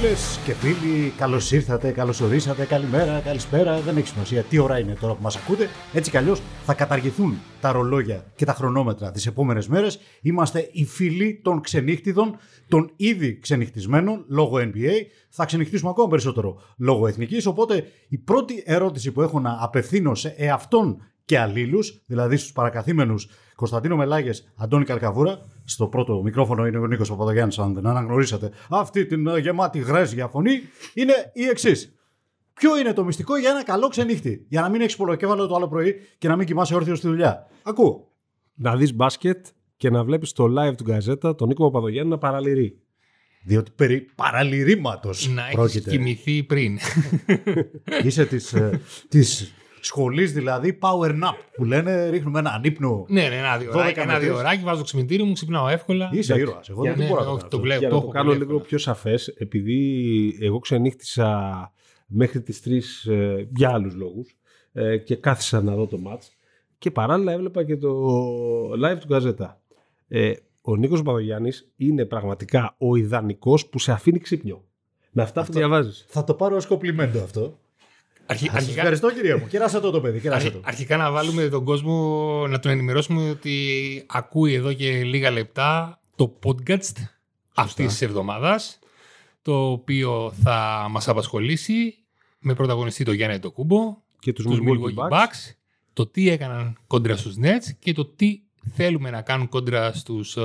Φίλες και φίλοι, καλώς ήρθατε, καλώς ορίσατε, καλημέρα, καλησπέρα. Δεν έχει σημασία τι ώρα είναι τώρα που μας ακούτε. Έτσι κι αλλιώς θα καταργηθούν τα ρολόγια και τα χρονόμετρα τις επόμενες μέρες. Είμαστε οι φίλοι των ξενύχτιδων, των ήδη ξενυχτισμένων λόγω NBA. Θα ξενυχτήσουμε ακόμα περισσότερο λόγω εθνικής. Οπότε η πρώτη ερώτηση που έχω να απευθύνω σε εαυτόν και αλλήλους, δηλαδή στους παρακαθήμενους Κωνσταντίνο Μελάγες, Αντώνη Καλκαβούρα. Στο πρώτο μικρόφωνο είναι ο Νίκος Παπαδογιάννης, αν δεν αναγνωρίσατε αυτή την ε, γεμάτη γρέζια φωνή. Είναι η εξής. Ποιο είναι το μυστικό για ένα καλό ξενύχτη, για να μην έχεις πολλοκέφαλο το άλλο πρωί και να μην κοιμάσαι όρθιος στη δουλειά. Ακούω. Να δεις μπάσκετ και να βλέπεις το live του Γκαζέτα τον Νίκο Παπαδογιάννη να παραλυρεί. Διότι περί παραλυρήματος Να έχεις κοιμηθεί πριν. Είσαι της της σχολή δηλαδή power nap που λένε ρίχνουμε ένα ύπνο. ναι, ναι, ένα δύο 12 ωράκι, ένα μετρές. δύο ωράκι, βάζω το ξυπνητήρι μου, ξυπνάω εύκολα. Είσαι ήρωας. Εγώ Για- δεν ναι, μπορώ να το όχι, κάνω το αυτό. βλέπω. Για το να το έχω κάνω πολύ λίγο εύκολα. πιο σαφές, επειδή εγώ ξενύχτησα μέχρι τις 3 ε, για άλλους λόγους ε, και κάθισα να δω το match και παράλληλα έβλεπα και το live του Γκαζέτα. Ε, ο Νίκος Παπαδογιάννης είναι πραγματικά ο ιδανικός που σε αφήνει ξύπνιο. Με αυτά που Αυτό- διαβάζεις. Θα το πάρω ως κοπλιμέντο αυτό. Αρχι- Σας αρχικά, Ευχαριστώ κυρία μου. Κέρασα το το παιδί. Κέρασα αρχι- το. αρχικά να βάλουμε τον κόσμο, να τον ενημερώσουμε ότι ακούει εδώ και λίγα λεπτά το podcast αυτής της εβδομάδας, το οποίο θα μας απασχολήσει με πρωταγωνιστή το Γιάννη το Κούμπο, Και τους τους Milwaukee Milwaukee Bucks. Bucks, το τι έκαναν κόντρα στους Nets και το τι θέλουμε να κάνουν κόντρα στους ε,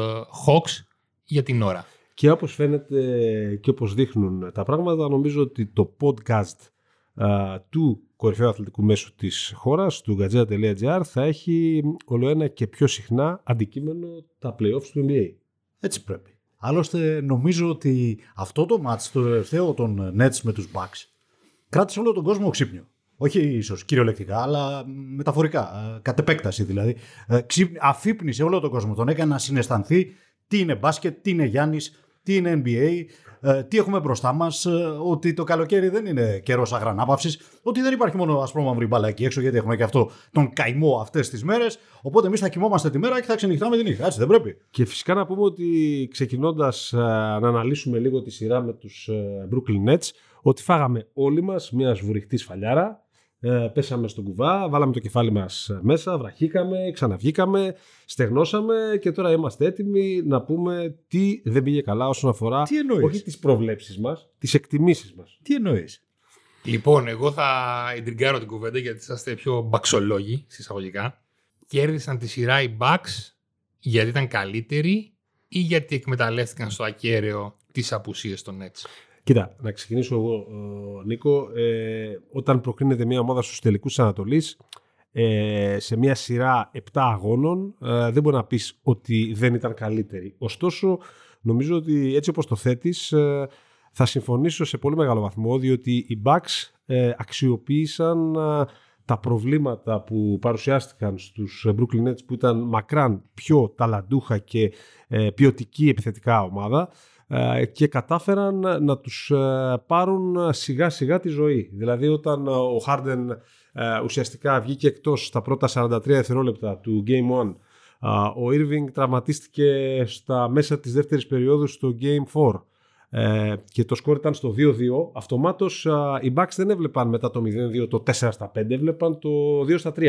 Hawks για την ώρα. Και όπως φαίνεται και όπως δείχνουν τα πράγματα, νομίζω ότι το podcast α, του κορυφαίου αθλητικού μέσου της χώρας, του gazeta.gr, θα έχει ολοένα και πιο συχνά αντικείμενο τα playoffs του NBA. Έτσι πρέπει. Άλλωστε νομίζω ότι αυτό το μάτς, το τελευταίο των Nets με τους Bucks, κράτησε όλο τον κόσμο ξύπνιο. Όχι ίσως κυριολεκτικά, αλλά μεταφορικά, ε, κατ' επέκταση δηλαδή. Ε, ξύπνη- Αφύπνισε όλο τον κόσμο, τον έκανε να συναισθανθεί τι είναι μπάσκετ, τι είναι Γιάννης, τι είναι NBA, ε, τι έχουμε μπροστά μας, ε, ότι το καλοκαίρι δεν είναι καιρός αγρανάπαυσης, ότι δεν υπάρχει μόνο ασπρόμαυρη μπάλα εκεί έξω, γιατί έχουμε και αυτό τον καημό αυτές τις μέρες, οπότε εμείς θα κοιμόμαστε τη μέρα και θα ξενυχτάμε τη νύχτα, έτσι δεν πρέπει. Και φυσικά να πούμε ότι ξεκινώντας α, να αναλύσουμε λίγο τη σειρά με τους ε, Brooklyn Nets, ότι φάγαμε όλοι μας μια σβουριχτή σφαλιάρα, ε, πέσαμε στον κουβά, βάλαμε το κεφάλι μας μέσα, βραχήκαμε, ξαναβγήκαμε, στεγνώσαμε και τώρα είμαστε έτοιμοι να πούμε τι δεν πήγε καλά όσον αφορά Τι εννοείς; όχι τις προβλέψεις μας, τις εκτιμήσεις μας. Τι εννοείς; Λοιπόν, εγώ θα εντριγκάρω την κουβέντα γιατί είσαστε πιο μπαξολόγοι, συσσαγωγικά. Κέρδισαν τη σειρά οι Bucks γιατί ήταν καλύτεροι ή γιατί εκμεταλλεύτηκαν στο ακέραιο τις απουσίες των Nets; Κοίτα, να ξεκινήσω εγώ, ε, Νίκο. Ε, όταν προκρίνεται μια ομάδα στους τελικούς της Ανατολής, ε, σε μια σειρά 7 αγώνων, ε, δεν μπορεί να πεις ότι δεν ήταν καλύτερη. Ωστόσο, νομίζω ότι έτσι όπως το θέτεις, ε, θα συμφωνήσω σε πολύ μεγάλο βαθμό, διότι οι Bucks ε, αξιοποίησαν ε, τα προβλήματα που παρουσιάστηκαν στους Brooklyn Nets που ήταν μακράν πιο ταλαντούχα και ε, ποιοτική επιθετικά ομάδα ε, και κατάφεραν να τους ε, πάρουν σιγά σιγά τη ζωή. Δηλαδή όταν ε, ο Harden ε, ουσιαστικά βγήκε εκτός στα πρώτα 43 δευτερόλεπτα του Game 1 α, ο Irving τραυματίστηκε στα μέσα της δεύτερης περίοδου στο Game 4 ε, και το σκορ ήταν στο 2-2 αυτομάτως α, οι Bucks δεν έβλεπαν μετά το 0-2 το 4 στα 5 έβλεπαν το 2 στα 3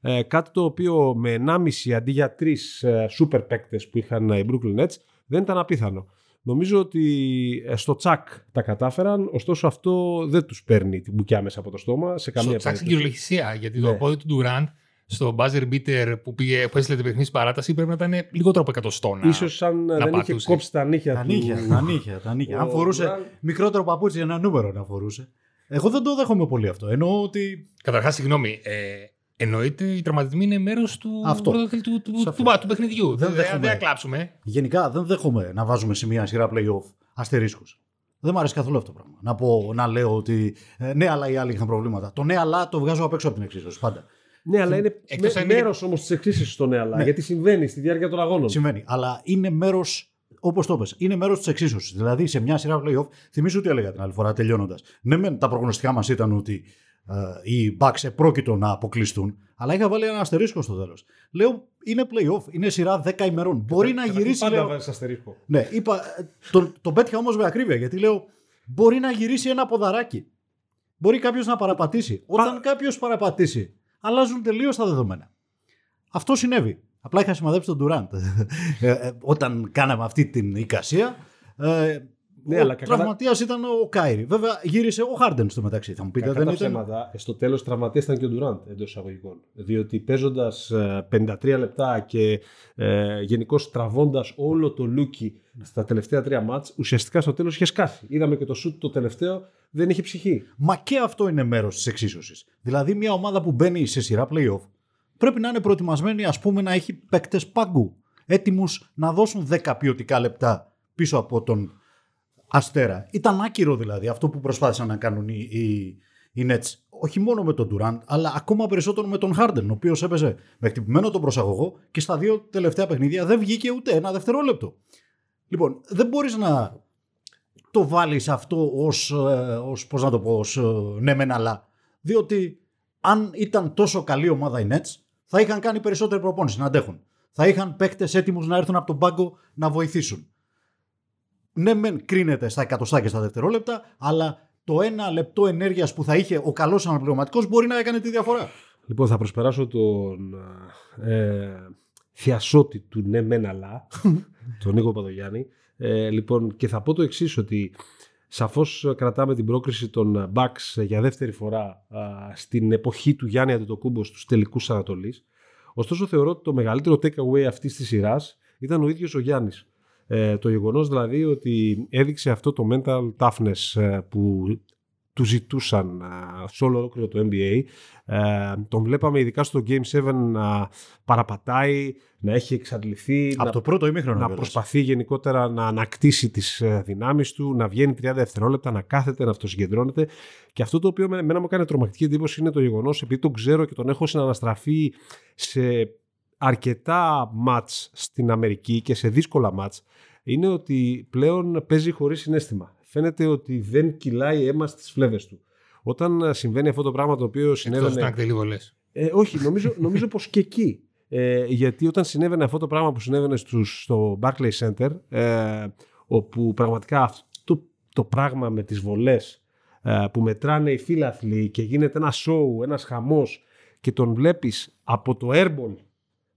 ε, κάτι το οποίο με 1,5 αντί για 3 ε, super παίκτες που είχαν ε, οι Brooklyn Nets δεν ήταν απίθανο. Νομίζω ότι ε, στο τσακ τα κατάφεραν, ωστόσο αυτό δεν τους παίρνει την μπουκιά μέσα από το στόμα σε καμία Στο ψάξει περίπτωση. κυριολεξία, γιατί Ναι. το πόδι του Durant στο buzzer beater που, πήγε, που έστειλε το παιχνίδι στην παράταση πρέπει να ήταν λιγότερο από εκατοστό. να- Ίσως αν ε, δεν είχε πατούσε. κόψει τα νύχια Τα του. νύχια, τα νύχια, τα νύχια. Αν Ο φορούσε Durant- μικρότερο παπούτσι, ένα νούμερο να φορούσε. Εγώ δεν το δέχομαι πολύ αυτό. Εννοώ ότι. Καταρχάς, συγγνώμη, ε, εννοείται οι τραυματισμοί είναι μέρος του, Αυτό. πρωταθλη- του, του, του, Σαφώς. του, του παιχνιδιού. Δεν Δεν, δέχομαι. δεν θα κλάψουμε. Γενικά δεν δέχομαι να βάζουμε σε μια σειρά playoff αστερίσκους. Δεν μου αρέσει καθόλου αυτό το πράγμα. Να, πω, να λέω ότι ε, ναι, αλλά οι άλλοι είχαν προβλήματα. Το ναι, αλλά το βγάζω απ' έξω από την εξίσωση πάντα. Ναι, αλλά είναι Εκτός με, αν είναι- μέρος όμως της εξίσωσης στο ναι, αλλά, Ναι. γιατί συμβαίνει στη διάρκεια των αγώνων. Συμβαίνει. Αλλά είναι μέρος, όπως το πες, είναι μέρος της εξίσωσης. Δηλαδή σε μια σειρά playoff, θυμίζω τι έλεγα την άλλη φορά τελειώνοντας. Ναι, μεν τα προγνωστικά μας ήταν ότι ε, οι Bucks επρόκειτο να αποκλειστούν, αλλά είχα βάλει ένα αστερίσκο στο τέλος. Λέω είναι playoff, είναι σειρά 10 ημερών. Μπορεί να γυρίσει. Πάντα λέω- βάζεις αστερίσκο. Ναι, είπα, ε, τον, τον πέτυχα όμως με ακρίβεια γιατί λέω μπορεί να γυρίσει ένα ποδαράκι. Μπορεί κάποιος να παραπατήσει. Όταν κάποιος παραπατήσει, αλλάζουν τελείως τα δεδομένα. Αυτό συνέβη. Απλά είχα σημαδέψει τον Durant. Ε, ε, όταν κάναμε αυτή την εικασία, ε, Ναι, ο αλλά κακά τα- τραυματίας ήταν ο Κάιρι. Βέβαια γύρισε ο Χάρντεν στο μεταξύ. Θα μου πείτε, Κακά δεν τα ήταν; ψέματα, στο τέλος τραυματίας ήταν και ο Ντουράντ εντός εισαγωγικών. Διότι παίζοντας 53 λεπτά και ε, γενικώς τραβώντας όλο το λούκι στα τελευταία τρία μάτς, ουσιαστικά στο τέλος είχε σκάσει. Είδαμε και το σουτ το τελευταίο, δεν είχε ψυχή. Μα και αυτό είναι μέρος της εξίσωσης. Δηλαδή, μια ομάδα που μπαίνει σε σειρά playoff πρέπει να είναι προετοιμασμένη, ας πούμε, να έχει παίκτες πάγκου. Έτοιμους να δώσουν 10 ποιοτικά λεπτά πίσω από τον Αστέρα. Ήταν άκυρο δηλαδή αυτό που προσπάθησαν να κάνουν οι, οι, οι Nets. Όχι μόνο με τον Durant, αλλά ακόμα περισσότερο με τον Harden, ο οποίος έπαιζε με χτυπημένο τον προσαγωγό και στα δύο τελευταία παιχνίδια δεν βγήκε ούτε ένα δευτερόλεπτο. Λοιπόν, δεν μπορείς να το βάλεις αυτό ως, ε, ως πώς να το πω, ως ε, ναι μεν αλλά. Διότι αν ήταν τόσο καλή ομάδα οι Nets, θα είχαν κάνει περισσότερη προπόνηση να αντέχουν. Θα είχαν παίκτες έτοιμους να έρθουν από τον πάγκο να βοηθήσουν. Ναι μεν κρίνεται στα εκατοστά και στα δευτερόλεπτα, αλλά το ένα λεπτό ενέργειας που θα είχε ο καλός αναπληρωματικός μπορεί να έκανε τη διαφορά. Λοιπόν, θα προσπεράσω τον ε, θειασότη του ναι μεν αλλά, τον Νίκο Παδογιάννη. Ε, λοιπόν, και θα πω το εξής ότι σαφώς κρατάμε την πρόκριση των Bucks για δεύτερη φορά α, στην εποχή του Γιάννη Αντετοκούμπο στους τελικούς Ανατολής. Ωστόσο θεωρώ ότι το μεγαλύτερο takeaway αυτής της σειράς ήταν ο ίδιος ο Γιάννης. Ε, το γεγονός δηλαδή ότι έδειξε αυτό το mental toughness ε, που του ζητούσαν ε, σε όλο ολόκληρο το NBA. Ε, τον βλέπαμε ειδικά στο Game 7 να παραπατάει, να έχει εξαντληθεί, Από να, το πρώτο ημίχρονο. να κιόλας. προσπαθεί γενικότερα να ανακτήσει τις ε, δυνάμεις του, να βγαίνει 30 δευτερόλεπτα, να κάθεται, να αυτοσυγκεντρώνεται. Και αυτό το οποίο με- εμένα μου κάνει τρομακτική εντύπωση είναι το γεγονός, επειδή τον ξέρω και τον έχω συναναστραφεί σε αρκετά μάτς στην Αμερική και σε δύσκολα μάτς, είναι ότι πλέον παίζει χωρίς συνέστημα. Φαίνεται ότι δεν κυλάει αίμα στις φλέβες του. Όταν ε, συμβαίνει αυτό το πράγμα το οποίο Εκτός συνέβαινε... να εκτελεί βολές. Ε, όχι, νομίζω, νομίζω πως και εκεί. Ε, γιατί όταν συνέβαινε αυτό το πράγμα που συνέβαινε στους, στο Barclays Center, ε, όπου πραγματικά αυτό το πράγμα με τις βολές ε, που μετράνε οι φίλαθλοι και γίνεται ένα show, ένας χαμός και τον βλέπεις από το airball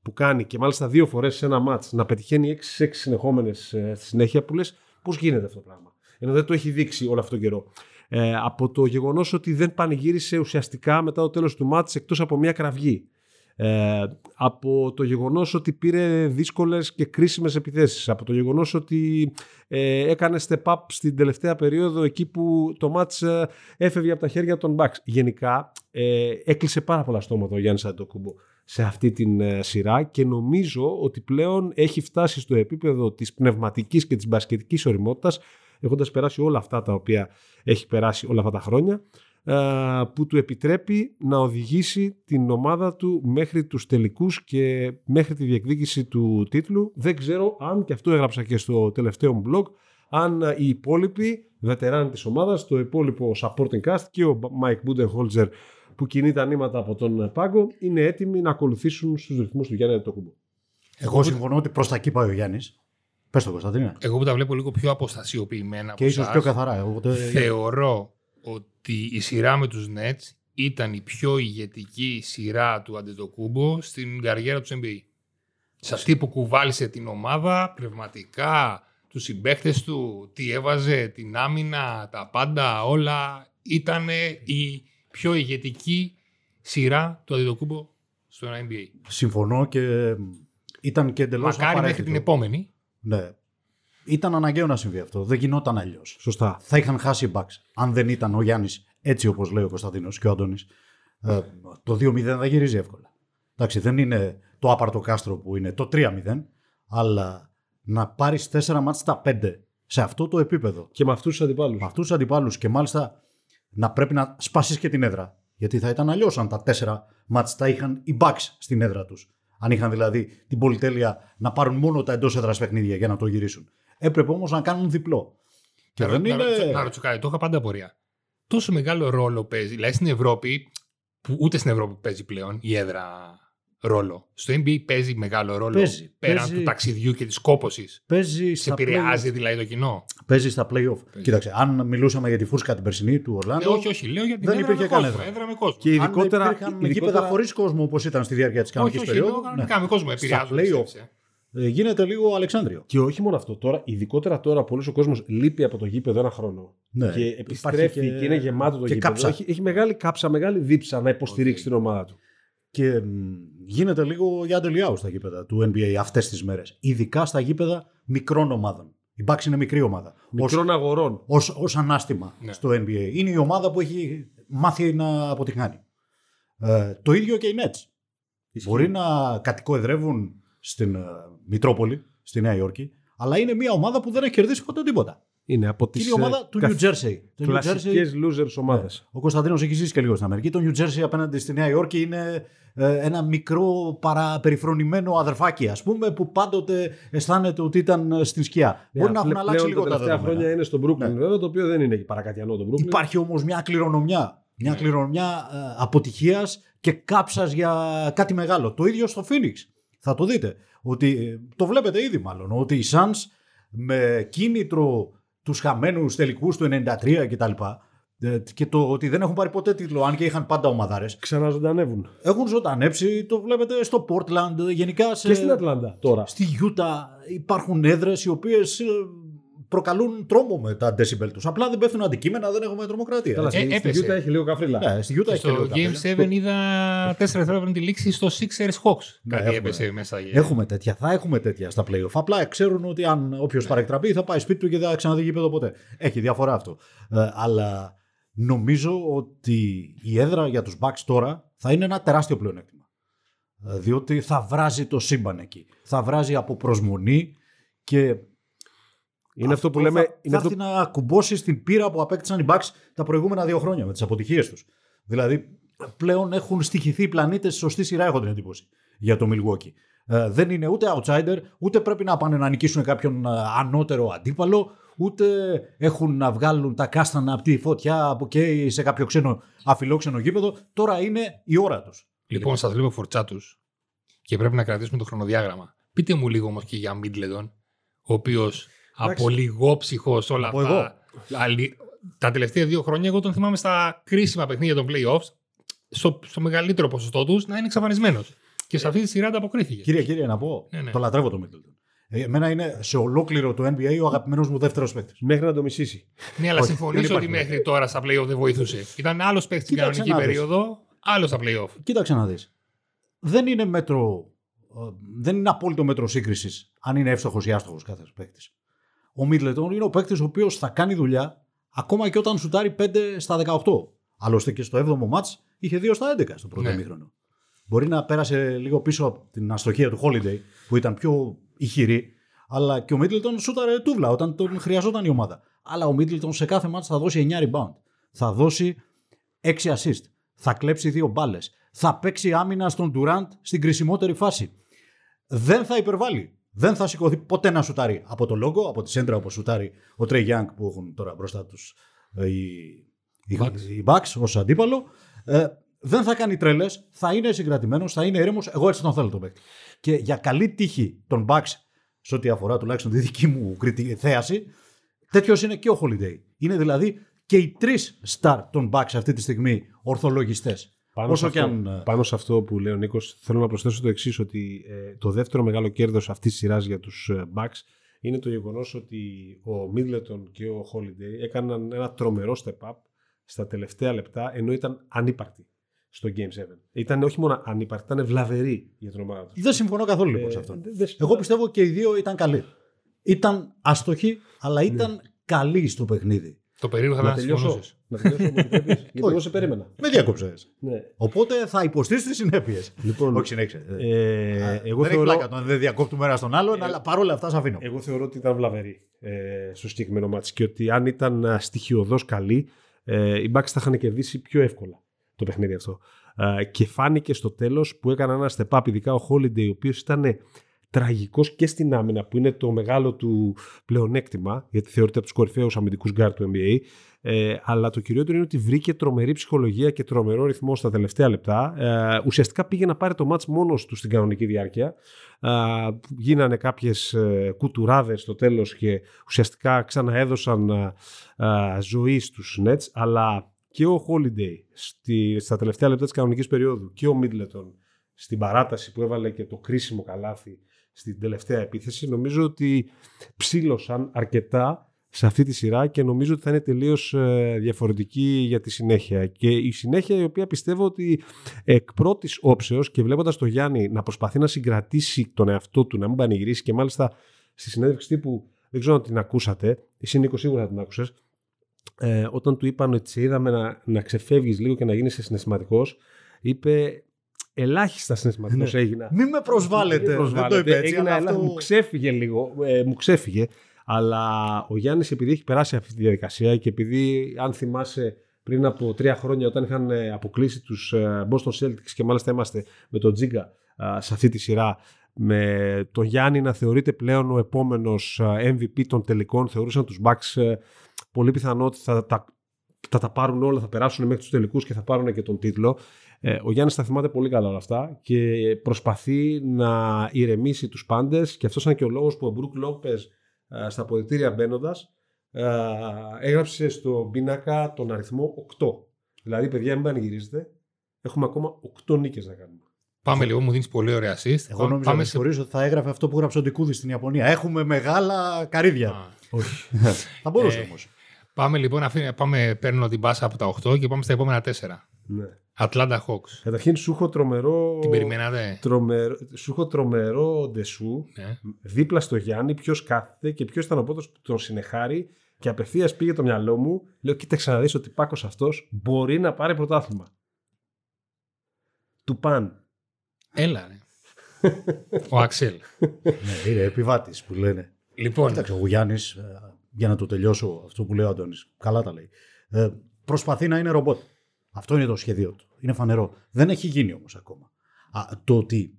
που κάνει και μάλιστα δύο φορές σε ένα μάτς να πετυχαίνει 6-6 συνεχόμενες ε, στη συνέχεια που λες πώς γίνεται αυτό το πράγμα. Ενώ δεν το έχει δείξει όλο αυτό τον καιρό. Ε, από το γεγονός ότι δεν πανηγύρισε ουσιαστικά μετά το τέλος του μάτς εκτός από μια κραυγή. Ε, από το γεγονός ότι πήρε δύσκολες και κρίσιμες επιθέσεις. Από το γεγονός ότι ε, έκανε step up στην τελευταία περίοδο εκεί που το μάτς ε, έφευγε από τα χέρια των Bucks. Γενικά ε, έκλεισε πάρα πολλά στόματα ο Γιάννης Αντοκούμπο σε αυτή την ε, σειρά και νομίζω ότι πλέον έχει φτάσει στο επίπεδο της πνευματικής και της μπασκετικής οριμότητας έχοντας περάσει όλα αυτά τα οποία έχει περάσει όλα αυτά τα χρόνια ε, που του επιτρέπει να οδηγήσει την ομάδα του μέχρι τους τελικούς και μέχρι τη διεκδίκηση του τίτλου. Δεν ξέρω αν, και αυτό έγραψα και στο τελευταίο μου blog, αν ε, οι υπόλοιποι βετεράνοι της ομάδας, το υπόλοιπο supporting cast και ο Mike Budenholzer που κινεί τα νήματα από τον πάγκο, είναι έτοιμοι να ακολουθήσουν στους ρυθμούς του Γιάννη Αντετοκούμπο. Εγώ συμφωνώ ότι προς τα εκεί πάει ο Γιάννης. Πες το Κωνσταντίνα. Εγώ που τα βλέπω λίγο πιο αποστασιοποιημένα Και από ίσως εσάς, πιο καθαρά. Οπότε... θεωρώ ότι η σειρά με τους Nets ήταν η πιο ηγετική σειρά του Αντετοκούμπο στην καριέρα τους NBA. Σε αυτή που κουβάλισε την ομάδα πνευματικά, τους συμπαίχτες του, τι έβαζε, την άμυνα, τα πάντα, όλα. Ήταν η πιο ηγετική σειρά του Αντετοκούμπο στο NBA. Συμφωνώ και ήταν και εντελώς Μακάρι μέχρι την επόμενη. Ναι. Ήταν αναγκαίο να συμβεί αυτό. Δεν γινόταν αλλιώς. Σωστά. Θα είχαν χάσει οι Bucks. Αν δεν ήταν ο Γιάννης έτσι όπως λέει ο Κωνσταντίνος και ο Αντώνη, ε, το 2-0 θα γυρίζει εύκολα. Εντάξει, δεν είναι το άπαρτο κάστρο που είναι το 3-0, αλλά να πάρεις 4 μάτς στα 5 σε αυτό το επίπεδο. Και με αυτούς τους αντιπάλους. Με αυτούς τους αντιπάλους και μάλιστα να πρέπει να σπάσεις και την έδρα. Γιατί θα ήταν αλλιώς αν τα 4 μάτς τα είχαν οι Bucks στην έδρα τους. Αν είχαν δηλαδή την πολυτέλεια να πάρουν μόνο τα εντός έδρας παιχνίδια για να το γυρίσουν. Έπρεπε όμως να κάνουν διπλό. Και να, δεν να, είναι. ρωτήσω- να ρωτήσω κάτι, το είχα πάντα απορία. Τόσο μεγάλο ρόλο παίζει, δηλαδή στην Ευρώπη, που ούτε στην Ευρώπη παίζει πλέον η έδρα ρόλο. Στο NBA παίζει μεγάλο ρόλο Παίζει, πέραν παίζει. του ταξιδιού και της κόπωσης. Παίζει Σε στα, play... επηρεάζει δηλαδή το κοινό. παίζει στα play-off. Κοίταξε, αν μιλούσαμε για τη φούσκα την περσινή του Ναι, Ορλάντο. όχι, όχι. Λέω για την δεν έδρα υπήρχε με κόσμο. καν έδρα. Έδρα με κόσμο. Και ειδικότερα. αν υπήρχαν ειδικότερα- γήπεδα χωρίς κόσμο όπως ήταν στη διάρκεια της όχι, κανονικής όχι. περίοδου. Λέω κανονικά ναι. με κόσμο. Στα Επηρεάζουν. play-off. τις ε. Ε, γίνεται λίγο Αλεξάνδριο. Και όχι μόνο αυτό. Τώρα, ειδικότερα τώρα, πολλοί ο κόσμος λείπει από το γήπεδο ένα χρόνο. Ναι. Και Υπάρχει επιστρέφει και, είναι γεμάτο το και γήπεδο. κάψα. Έχει, έχει μεγάλη κάψα, μεγάλη δίψα να υποστηρίξει Οκ. την ομάδα του. Και μ, γίνεται λίγο για αντελιάου στα γήπεδα του NBA αυτές τις μέρες. Ειδικά στα γήπεδα μικρών ομάδων. Οι Bucks είναι μικρή ομάδα. Μικρών αγορών. Ως, ως ανάστημα Ναι. στο NBA. Είναι η ομάδα που έχει μάθει να αποτυχάνει. Ε, το ίδιο και οι Nets. Μπορεί να κατοικοεδρεύουν στην ε, Μητρόπολη, στη Νέα Υόρκη, αλλά είναι μια ομάδα που δεν έχει κερδίσει ποτέ τίποτα. Είναι από Και τις είναι η ομάδα του New Jersey. Το New Κλασικές Jersey- losers ομάδες. ο Κωνσταντίνος έχει ζήσει και λίγο στην Αμερική. Το New Jersey απέναντι στη Νέα Υόρκη είναι ε, ένα μικρό παραπεριφρονημένο αδερφάκι, ας πούμε, που πάντοτε αισθάνεται ότι ήταν ε, στην σκιά. Μπορεί να έχουν αλλάξει λίγο τα Ναι, τελευταία δεδομένα. χρόνια είναι στο Brooklyn, Ναι. βέβαια, το οποίο δεν είναι παρακατιανό το Brooklyn. Υπάρχει όμως μια κληρονομιά. Μια Ναι. κληρονομιά ε, αποτυχίας και κάψας για κάτι μεγάλο. Το ίδιο στο Phoenix. Θα το δείτε. Ότι, ε, το βλέπετε ήδη μάλλον. Ότι οι Suns με κίνητρο τους χαμένους τελικούς του 93 κτλ. ε, Και το ότι δεν έχουν πάρει ποτέ τίτλο, αν και είχαν πάντα ομαδάρες. Ξαναζωντανεύουν. Έχουν ζωντανέψει, το βλέπετε στο Portland, γενικά σε, Και στην Ατλάντα τώρα. στη Utah υπάρχουν έδρες οι οποίες προκαλούν τρόμο με τα decibel τους. Απλά δεν πέφτουν αντικείμενα, δεν έχουμε τρομοκρατία. Καλά, έτσι. στη- στη έπεσε. Utah έχει λίγο καφρίλα. Ναι, στη Utah έχει και Στο λίγο Game καφέ. 7 είδα 4 δευτερόλεπτα πριν τη λήξη στο Sixers Hawks. Ναι, Κάτι έχουμε. έπεσε μέσα. για- Έχουμε τέτοια, θα έχουμε τέτοια στα playoff. Απλά ξέρουν ότι αν όποιος παρεκτραπεί θα πάει σπίτι του και δεν θα ξαναδεί γήπεδο ποτέ. Έχει διαφορά αυτό. Ε, αλλά νομίζω ότι η έδρα για τους Bucks τώρα θα είναι ένα τεράστιο πλεονέκτημα. Ε, διότι θα βράζει το σύμπαν εκεί. Θα βράζει από προσμονή και Είναι αυτό που θα- λέμε. Θα, Είναι θα αυτό... έρθει να κουμπώσει στην πύρα που απέκτησαν οι Bucks τα προηγούμενα δύο χρόνια με τις αποτυχίες τους. Δηλαδή, πλέον έχουν στοιχηθεί οι πλανήτες στη σωστή σειρά, έχω την εντύπωση, για το Milwaukee. Ε, δεν είναι ούτε outsider, ούτε πρέπει να πάνε να νικήσουν κάποιον ε, ανώτερο αντίπαλο, ούτε έχουν να βγάλουν τα κάστανα από τη φωτιά που καίει σε κάποιο ξένο αφιλόξενο γήπεδο. Τώρα είναι η ώρα τους. Λοιπόν, σας βλέπω φορτσά τους και πρέπει να κρατήσουμε το χρονοδιάγραμμα. Πείτε μου λίγο όμως και για Μίτλετον, ο οποίος από λιγόψυχο όλα Από αυτά. αλη- Τα τελευταία δύο χρόνια, εγώ τον θυμάμαι στα κρίσιμα παιχνίδια των playoffs, στο, στο μεγαλύτερο ποσοστό τους να είναι εξαφανισμένος. Και σε αυτή τη σειρά ανταποκρίθηκε. Κύριε, κύριε, να πω, Ναι, ναι. το λατρεύω το Middleton. Ε, Εμένα είναι σε ολόκληρο το NBA ο αγαπημένος μου δεύτερος παίκτης. Μέχρι να το μισήσει. Ναι, αλλά Όχι, συμφωνήσω δεν ότι υπάρχει. μέχρι τώρα στα playoff δεν βοηθούσε. Ήταν άλλος παίκτης στην Κοίταξε κανονική να δεις. περίοδο, άλλος στα playoff. Κοίταξε να δεις. Δεν είναι μέτρο, ε, δεν είναι απόλυτο μέτρο σύγκρισης αν είναι εύστοχος ή άστοχος κάθε παίκτης. Ο Μίτλετον είναι ο παίκτης ο οποίος θα κάνει δουλειά ακόμα και όταν σουτάρει 5 στα 18. Άλλωστε και στο 7ο μάτς είχε 2 στα 11 στο πρώτο Ναι. ημίχρονο. Μπορεί να πέρασε λίγο πίσω από την αστοχία του Holiday που ήταν πιο ηχηρή, αλλά και ο Μίτλετον σούταρε τούβλα όταν τον χρειαζόταν η ομάδα. Αλλά ο Μίτλετον σε κάθε μάτς θα δώσει 9 rebound. Θα δώσει 6 assist. Θα κλέψει 2 μπάλες. Θα παίξει άμυνα στον Durant στην κρισιμότερη φάση. Δεν θα υπερβάλλει. Δεν θα σηκωθεί ποτέ να σουτάρει από το λόγο, από τη σέντρα όπως σουτάρει ο Τρέι Γιάνγκ που έχουν τώρα μπροστά τους οι, οι, Bucks. οι Bucks ως αντίπαλο. Ε, δεν θα κάνει τρέλες, θα είναι συγκρατημένος, θα είναι ήρεμο. Εγώ έτσι τον θέλω τον παίκτη. Και για καλή τύχη των Bucks, σε ό,τι αφορά τουλάχιστον τη δική μου κριτι- θέαση, τέτοιος είναι και ο Holiday. Είναι δηλαδή και οι τρεις star των Bucks αυτή τη στιγμή ορθολογιστές. Πάνω, Όσο σε και αυτό, αν, ε, πάνω σε αυτό που λέει ο Νίκος, θέλω να προσθέσω το εξής ότι ε, το δεύτερο μεγάλο κέρδος αυτής της σειράς για τους ε, Bucks είναι το γεγονός ότι ο Middleton και ο Holiday έκαναν ένα τρομερό step up στα τελευταία λεπτά ενώ ήταν ανύπαρκτοι στο Game 7. Ήταν όχι μόνο ανύπαρκτοι, ήταν βλαβεροί για την ομάδα τους. Δεν συμφωνώ καθόλου λοιπόν Ε, σε αυτό. δεν- δεν- Εγώ πιστεύω και οι δύο ήταν καλοί. Ήταν άστοχοι, αλλά ήταν καλοί στο παιχνίδι. Το περίεργο θα Να ήταν να τελειώσω. συμφωνούσε. Να τελειώσω μου επιτρέπεις, γιατί Όχι. εγώ σε περίμενα. Με διακόψε. Ναι. Οπότε θα υποστείς τις συνέπειες. Λοιπόν, Όχι, συνέχισε. ε, εγώ, δεν θεωρώ, έχει πλάκα το αν δεν διακόπτουμε ένα στον άλλον, αλλά παρόλα αυτά σε αφήνω. εγώ θεωρώ ότι ήταν βλαβερή ε, στο συγκεκριμένο μάτς και ότι αν ήταν ε, στοιχειοδός καλή ε, οι Bucks θα είχαν κερδίσει πιο εύκολα το παιχνίδι αυτό. Ε, και φάνηκε στο τέλος που έκανα ένα step up, ειδικά ο Holiday, ο οποίος ήταν τραγικός και στην άμυνα που είναι το μεγάλο του πλεονέκτημα γιατί θεωρείται από τους κορυφαίους αμυντικούς γκάρ του NBA Ε, αλλά το κυριότερο είναι ότι βρήκε τρομερή ψυχολογία και τρομερό ρυθμό στα τελευταία λεπτά. Ε, ουσιαστικά πήγε να πάρει το ματς μόνος του στην κανονική διάρκεια. Ε, γίνανε κάποιες ε, κουτουράδες στο τέλος και ουσιαστικά ξαναέδωσαν ε, ε, ζωή στους Nets. Αλλά και ο Holiday στη, στα τελευταία λεπτά της κανονικής περίοδου και ο Middleton στην παράταση που έβαλε και το κρίσιμο καλάθι στην τελευταία επίθεση νομίζω ότι ψήλωσαν αρκετά σε αυτή τη σειρά και νομίζω ότι θα είναι τελείως ε, διαφορετική για τη συνέχεια. Και η συνέχεια η οποία πιστεύω ότι εκ πρώτης όψεως και βλέποντας το Γιάννη να προσπαθεί να συγκρατήσει τον εαυτό του, να μην πανηγυρίσει και μάλιστα στη συνέντευξη τύπου, δεν ξέρω αν την ακούσατε, εσύ Νίκο σίγουρα θα την άκουσες, ε, όταν του είπαν ότι σε είδαμε να, να ξεφεύγεις λίγο και να γίνεις συναισθηματικός, είπε ελάχιστα συναισθηματικός ναι. έγινα. Μην με προσβάλλετε. Δεν το είπε έτσι. Έγινα, αυτό... μου ξέφυγε λίγο. Ε, μου ξέφυγε. Αλλά ο Γιάννης, επειδή έχει περάσει αυτή τη διαδικασία και επειδή, αν θυμάσαι, πριν από τρία χρόνια, όταν είχαν ε, αποκλείσει τους ε, Boston Celtics και μάλιστα είμαστε με τον Τζίγκα σε αυτή τη σειρά, με τον Γιάννη να θεωρείται πλέον ο επόμενος MVP των τελικών, θεωρούσαν τους Bucks πολύ πιθανό ότι θα, τα, θα τα πάρουν όλα, θα περάσουν μέχρι τους τελικούς και θα πάρουν και τον τίτλο. Ε, ο Γιάννης τα θυμάται πολύ καλά όλα αυτά και προσπαθεί να ηρεμήσει τους πάντες και αυτός είναι και ο λόγος που ο Μπρουκ Λόπες ε, στα αποδητήρια μπαίνοντας, ε, έγραψε στο πίνακα τον αριθμό 8. Δηλαδή, παιδιά, μην πανηγυρίζετε. Έχουμε ακόμα 8 νίκες να κάνουμε. Πάμε λίγο, μου δίνεις πολύ ωραία assist. Εγώ νόμιζα πάμε σε... ότι θα έγραφε αυτό που έγραψε ο Ντικούδης στην Ιαπωνία. Έχουμε μεγάλα καρύδια. Όχι. θα μπορούσε ε, όμως. Πάμε λοιπόν, πάμε, παίρνω την πάσα από τα 8 και πάμε στα επόμενα 4. Ναι. Ατλάντα Hawks. Καταρχήν σου έχω τρομερό. Την περιμένατε; Τρομερό, σου έχω τρομερό ντεσού Ναι. δίπλα στο Γιάννη, ποιος κάθεται και ποιος ήταν ο πρώτος που τον συνεχάρει. Και απευθείας πήγε το μυαλό μου. Λέω: Κοίταξε να δεις ότι πάκος αυτός μπορεί να πάρει πρωτάθλημα. Του παν. Έλα, ρε. ο Αξέλ. ναι, είναι επιβάτης που λένε. Λοιπόν. Κοίταξε, ο Γιάννης, για να το τελειώσω αυτό που λέει ο Αντώνης. Καλά τα λέει. Ε, προσπαθεί να είναι ρομπότ. Αυτό είναι το σχέδιο του. Είναι φανερό. Δεν έχει γίνει όμως ακόμα. Α, το ότι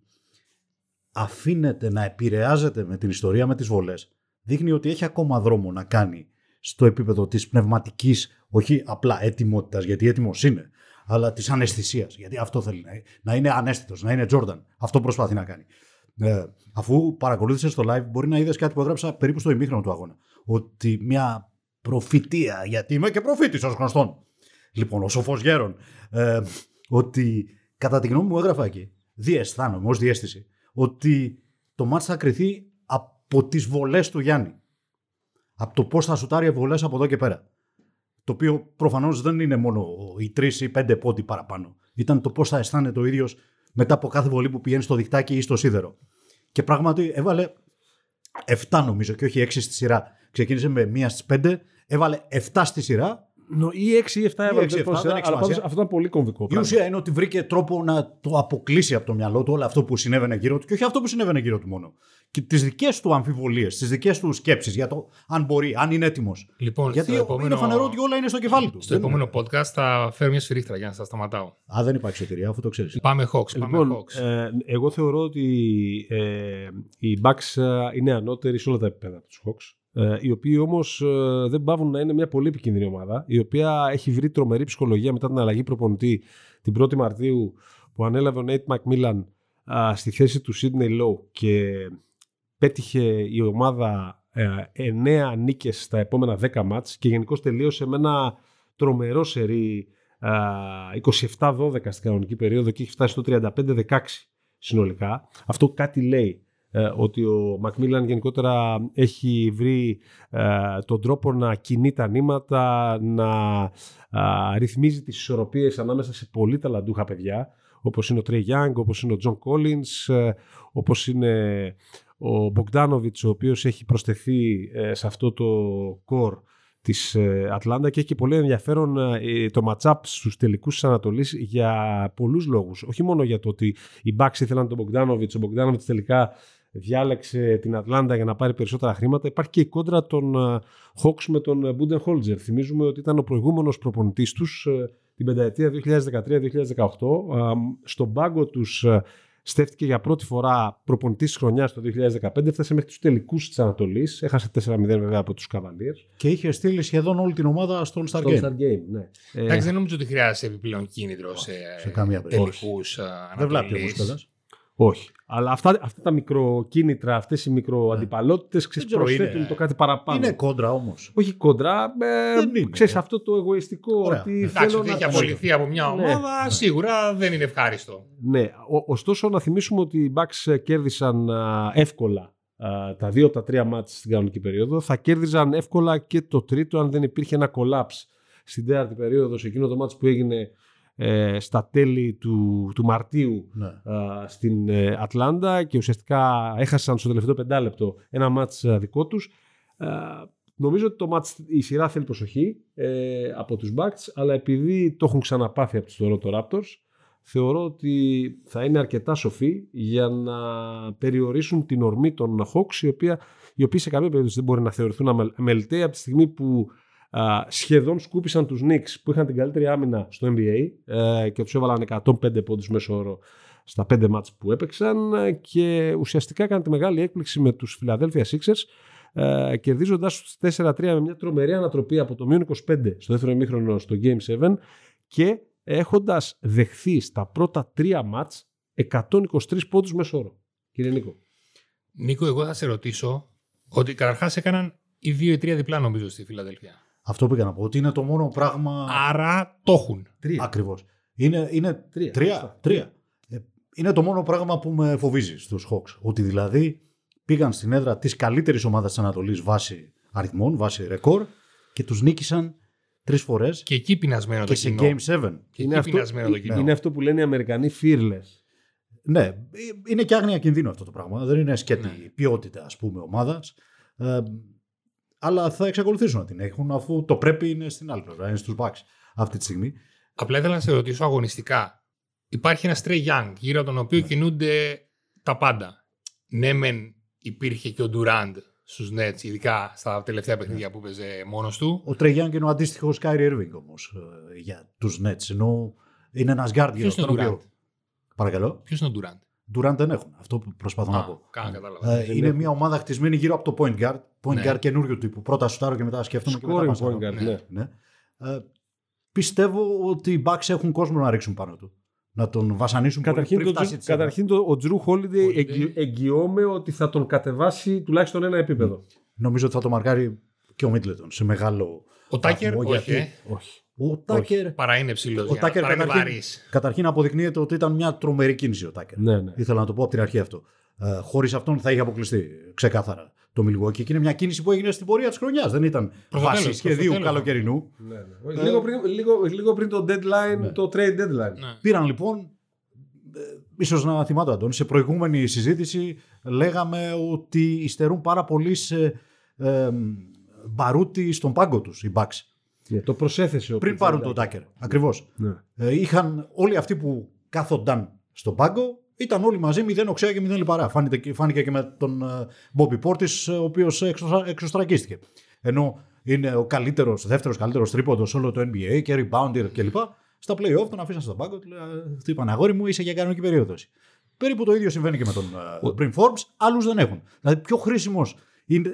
αφήνεται να επηρεάζεται με την ιστορία με τις βολές δείχνει ότι έχει ακόμα δρόμο να κάνει στο επίπεδο της πνευματικής, όχι απλά έτοιμότητας, γιατί έτοιμος είναι, αλλά της αναισθησίας, γιατί αυτό θέλει να είναι, να είναι ανέστητος, να είναι Τζόρνταν. Αυτό προσπαθεί να κάνει. Ε, αφού παρακολούθησε στο live, μπορεί να είδες κάτι που έγραψα περίπου στο ημίχρονο του αγώνα. Ότι μια προφητεία, γιατί είμαι και προφήτης ως γνωστόν, λοιπόν, ο σοφός γέρον, ε, ότι κατά τη γνώμη μου έγραφα εκεί, διαισθάνομαι ως διέστηση, ότι το μάτι θα κρυθεί από τις βολές του Γιάννη. Από το πώς θα σουτάρει οι βολές από εδώ και πέρα. Το οποίο προφανώς δεν είναι μόνο οι τρεις ή πέντε πόντι παραπάνω. Ήταν το πώς θα αισθάνεται ο ίδιος μετά από κάθε βολή που πηγαίνει στο δικτάκι ή στο σίδερο. Και πράγματι έβαλε 7 νομίζω και όχι 6 στη σειρά. Ξεκίνησε με μία στις 5, έβαλε 7 στη σειρά ή 6 ή 7 έβαλε αυτό ήταν πολύ κομβικό. Η ουσία είναι ότι βρήκε τρόπο να το αποκλείσει από το μυαλό του όλο αυτό που συνέβαινε γύρω του και όχι αυτό που συνέβαινε γύρω του μόνο. Και τις δικές του αμφιβολίες, τις δικές του σκέψεις για το αν μπορεί, αν είναι έτοιμος. Λοιπόν, Γιατί επόμενο... είναι φανερό ότι όλα είναι στο κεφάλι του. Στο επόμενο podcast θα φέρω μια σφυρίχτρα για να σας σταματάω. Α, δεν υπάρχει σωτηρία, αφού το ξέρεις. Πάμε Hawks. Πάμε λοιπόν, Hawks. Ε, εγώ θεωρώ ότι ε, οι Bucks ε, είναι ανώτεροι σε όλα τα επίπεδα από τους Hawks. Ε, οι οποίοι όμως ε, δεν πάβουν να είναι μια πολύ επικίνδυνη ομάδα, η οποία έχει βρει τρομερή ψυχολογία μετά την αλλαγή προπονητή την 1η Μαρτίου που ανέλαβε ο Νέιτ Μακμίλαν στη θέση του Sydney Low και πέτυχε η ομάδα ε, 9 νίκες στα επόμενα 10 μάτς και γενικώς τελείωσε με ένα τρομερό σερί 27-12 στην κανονική περίοδο και έχει φτάσει στο 35-16 συνολικά. Αυτό κάτι λέει ε, ότι ο Μακμίλαν γενικότερα έχει βρει ε, τον τρόπο να κινεί τα νήματα, να ε, ρυθμίζει τις ισορροπίες ανάμεσα σε πολύ ταλαντούχα παιδιά, όπως είναι ο Τρέι Γιάνγκ, όπως είναι ο Τζον Κόλινς, όπως είναι ο Μπογκντάνοβιτς, ο οποίος έχει προστεθεί σε αυτό το core της Ατλάντα και έχει πολύ ενδιαφέρον το match-up στους τελικούς της Ανατολής για πολλούς λόγους. Όχι μόνο για το ότι οι Bucks ήθελαν τον Μπογκντάνοβιτς, ο Μπογκντάνοβιτς τελικά διάλεξε την Ατλάντα για να πάρει περισσότερα χρήματα. Υπάρχει και η κόντρα των Hawks με τον Μπούντενχολζερ. Θυμίζουμε ότι ήταν ο προηγούμενος προπονητής τους την πενταετία 2013-2018. Στον πάγκο τους στέφτηκε για πρώτη φορά προπονητής της χρονιάς το 2015, έφτασε μέχρι τους τελικούς της Ανατολής. Έχασε 4-0 βέβαια από τους Cavaliers. Και είχε στείλει σχεδόν όλη την ομάδα στο All Star Στο Game. All-Star Game, ναι. Ε, Εντάξει, δεν νομίζω ότι χρειάζεται επιπλέον κίνητρο σε, σε καμία περίπτωση. τελικού Δεν βλάπτει όμως Ανατολής. κιόλας. όχι. Αλλά αυτά, αυτά τα μικροκίνητρα, αυτές οι μικροαντιπαλότητες, Δεν ξέρεις, ξέρω, προσθέτουν είναι- το κάτι παραπάνω. Είναι κόντρα όμως. Όχι κόντρα. Ε, Δεν είναι. Ξέρεις, αυτό το εγωιστικό Ωραία. ότι Εντάξει, θέλω ότι να έχει τους- απολυθεί από μια Ναι. ομάδα, σίγουρα δεν είναι ευχάριστο. Ναι, ο- ωστόσο να θυμίσουμε ότι οι Bucks κέρδισαν α, εύκολα α, τα δύο τα τρία μάτς στην κανονική περίοδο. Θα κέρδιζαν εύκολα και το τρίτο αν δεν υπήρχε ένα collapse στην τέταρτη περίοδο σε εκείνο το μάτς που έγινε ε, στα τέλη του, του Μαρτίου Ναι. α, στην ε, Ατλάντα και ουσιαστικά έχασαν στο τελευταίο πεντάλεπτο ένα μάτς α, δικό τους. Α, νομίζω ότι το μάτς, η σειρά θέλει προσοχή ε, από τους Bucks, αλλά επειδή το έχουν ξαναπάθει από τους Toronto Raptors, θεωρώ ότι θα είναι αρκετά σοφοί για να περιορίσουν την ορμή των Hawks, η οποία, οι οποίοι σε καμία περίπτωση δεν μπορεί να θεωρηθούν αμελ- αμεληταίοι από τη στιγμή που α, σχεδόν σκούπισαν τους Knicks που είχαν την καλύτερη άμυνα στο NBA ε, και τους έβαλαν 105 πόντους μέσω όρο στα 5 μάτς που έπαιξαν ε, και ουσιαστικά έκανε τη μεγάλη έκπληξη με τους Philadelphia Sixers ε, κερδίζοντας τους 4-3 με μια τρομερή ανατροπή από το μείον 25 στο δεύτερο ημίχρονο στο Game 7 και έχοντας δεχθεί στα πρώτα τρία μάτς 123 πόντους μέσω όρο. Κύριε Νίκο. Νίκο, εγώ θα σε ρωτήσω ότι καταρχάς έκαναν οι δύο ή τρία διπλά νομίζω στη Φιλαδέλφια. Αυτό πήγα να πω. Ότι είναι το μόνο πράγμα. Άρα το έχουν. Τρία. Ακριβώς. Είναι, είναι Τρία. τρία. Σωστά. τρία. Ε, είναι το μόνο πράγμα που με φοβίζει στους Hawks. Ότι δηλαδή πήγαν στην έδρα της καλύτερης ομάδας της Ανατολής βάσει αριθμών, βάσει ρεκόρ και τους νίκησαν τρεις φορές Και εκεί πεινασμένο και το σε κοινό. Game 7. Και Είναι εκεί αυτό- πεινασμένο το κοινό. Είναι αυτό που λένε οι Αμερικανοί fearless. Ναι, ε, είναι και άγνοια κινδύνου αυτό το πράγμα. Δεν είναι σκέτη Ναι. ποιότητα, ας πούμε, ομάδας. Ε, αλλά θα εξακολουθήσουν να την έχουν αφού το πρέπει είναι στην άλλη πλευρά, είναι στους Bucks αυτή τη στιγμή. Απλά ήθελα να σε ρωτήσω αγωνιστικά. Υπάρχει ένας Stray Young γύρω από τον οποίο Ναι. κινούνται τα πάντα. Ναι, μεν υπήρχε και ο Durant στους Nets, ειδικά στα τελευταία Ναι. παιχνίδια που παίζε μόνος του. Ο Trey Young είναι ο αντίστοιχος Kyrie Irving όμως για τους Nets. Ενώ είναι ένας guard Ποιος γύρω είναι ο στον Durant; οποίο. Παρακαλώ. Ποιος είναι ο Durant; Durant δεν έχουν. Αυτό που προσπαθώ να Α, πω. κάνα κατάλαβα. Ε, δεν είναι έχουν. μια ομάδα χτισμένη γύρω από το point guard. Point Ναι. guard καινούριο τύπου. Πρώτα σουτάρω και μετά σκέφτομαι και μετά Scoring πασάρω. point guard, Ναι. ναι. Ναι. Ε, πιστεύω ότι οι Bucks έχουν κόσμο να ρίξουν πάνω του. Να τον βασανίσουν Καταρχήν, πολύ το, πριν φτάσει Τζου- τη σειρά. καταρχήν το, ο Τζρου Χόλιντι Holiday. εγγυώμαι ότι θα τον κατεβάσει τουλάχιστον ένα επίπεδο. Νομίζω ότι θα το μαρκάρει και ο Μίτλετον σε μεγάλο. Ο Τάκερ, βαθμό, όχι. γιατί- ε. Όχι. Ο Τάκερ Παρά είναι ψηλός. Ο Τάκερ Παρά είναι καταρχήν, βαρύς. καταρχήν αποδεικνύεται ότι ήταν μια τρομερή κίνηση ο Τάκερ. Ναι, ναι. Ήθελα να το πω από την αρχή αυτό. Ε, Χωρίς αυτόν θα είχε αποκλειστεί ξεκάθαρα το Milwaukee. Και είναι μια κίνηση που έγινε στην πορεία της χρονιάς. Δεν ήταν Προς το βάση τέλος, προς το σχεδίου τέλος. καλοκαιρινού. ναι, ναι. Λίγο, πριν, λίγο, λίγο πριν το deadline, Ναι. το trade deadline. Ναι. Πήραν λοιπόν, ε, ίσως να θυμάται ο Αντώνης, σε προηγούμενη συζήτηση λέγαμε ότι υστερούν πάρα πολύ σε ε, μπαρούτι στον πάγκο τους οι Bucks. Ναι, το προσέθεσε ο Πριν PJ πάρουν τον Tucker. Tucker. Ακριβώς. Ναι. Ε, είχαν όλοι αυτοί που κάθονταν στον πάγκο ήταν όλοι μαζί 0 οξέα και 0 λιπαρά. Φάνηκε, και- φάνηκε και με τον ε, Bobby Portis, ε, ο οποίος εξωστρακίστηκε. Ενώ είναι ο καλύτερος, δεύτερος καλύτερος τρίποντος σε όλο το NBA και rebounder κλπ. Στα playoff τον αφήσαν στον πάγκο, του λέει, του είπαν αγόρι μου, είσαι για κανονική περίοδος. Περίπου το ίδιο συμβαίνει και με τον ε, Brim Forbes, άλλους δεν έχουν. Δηλαδή, πιο χρήσιμος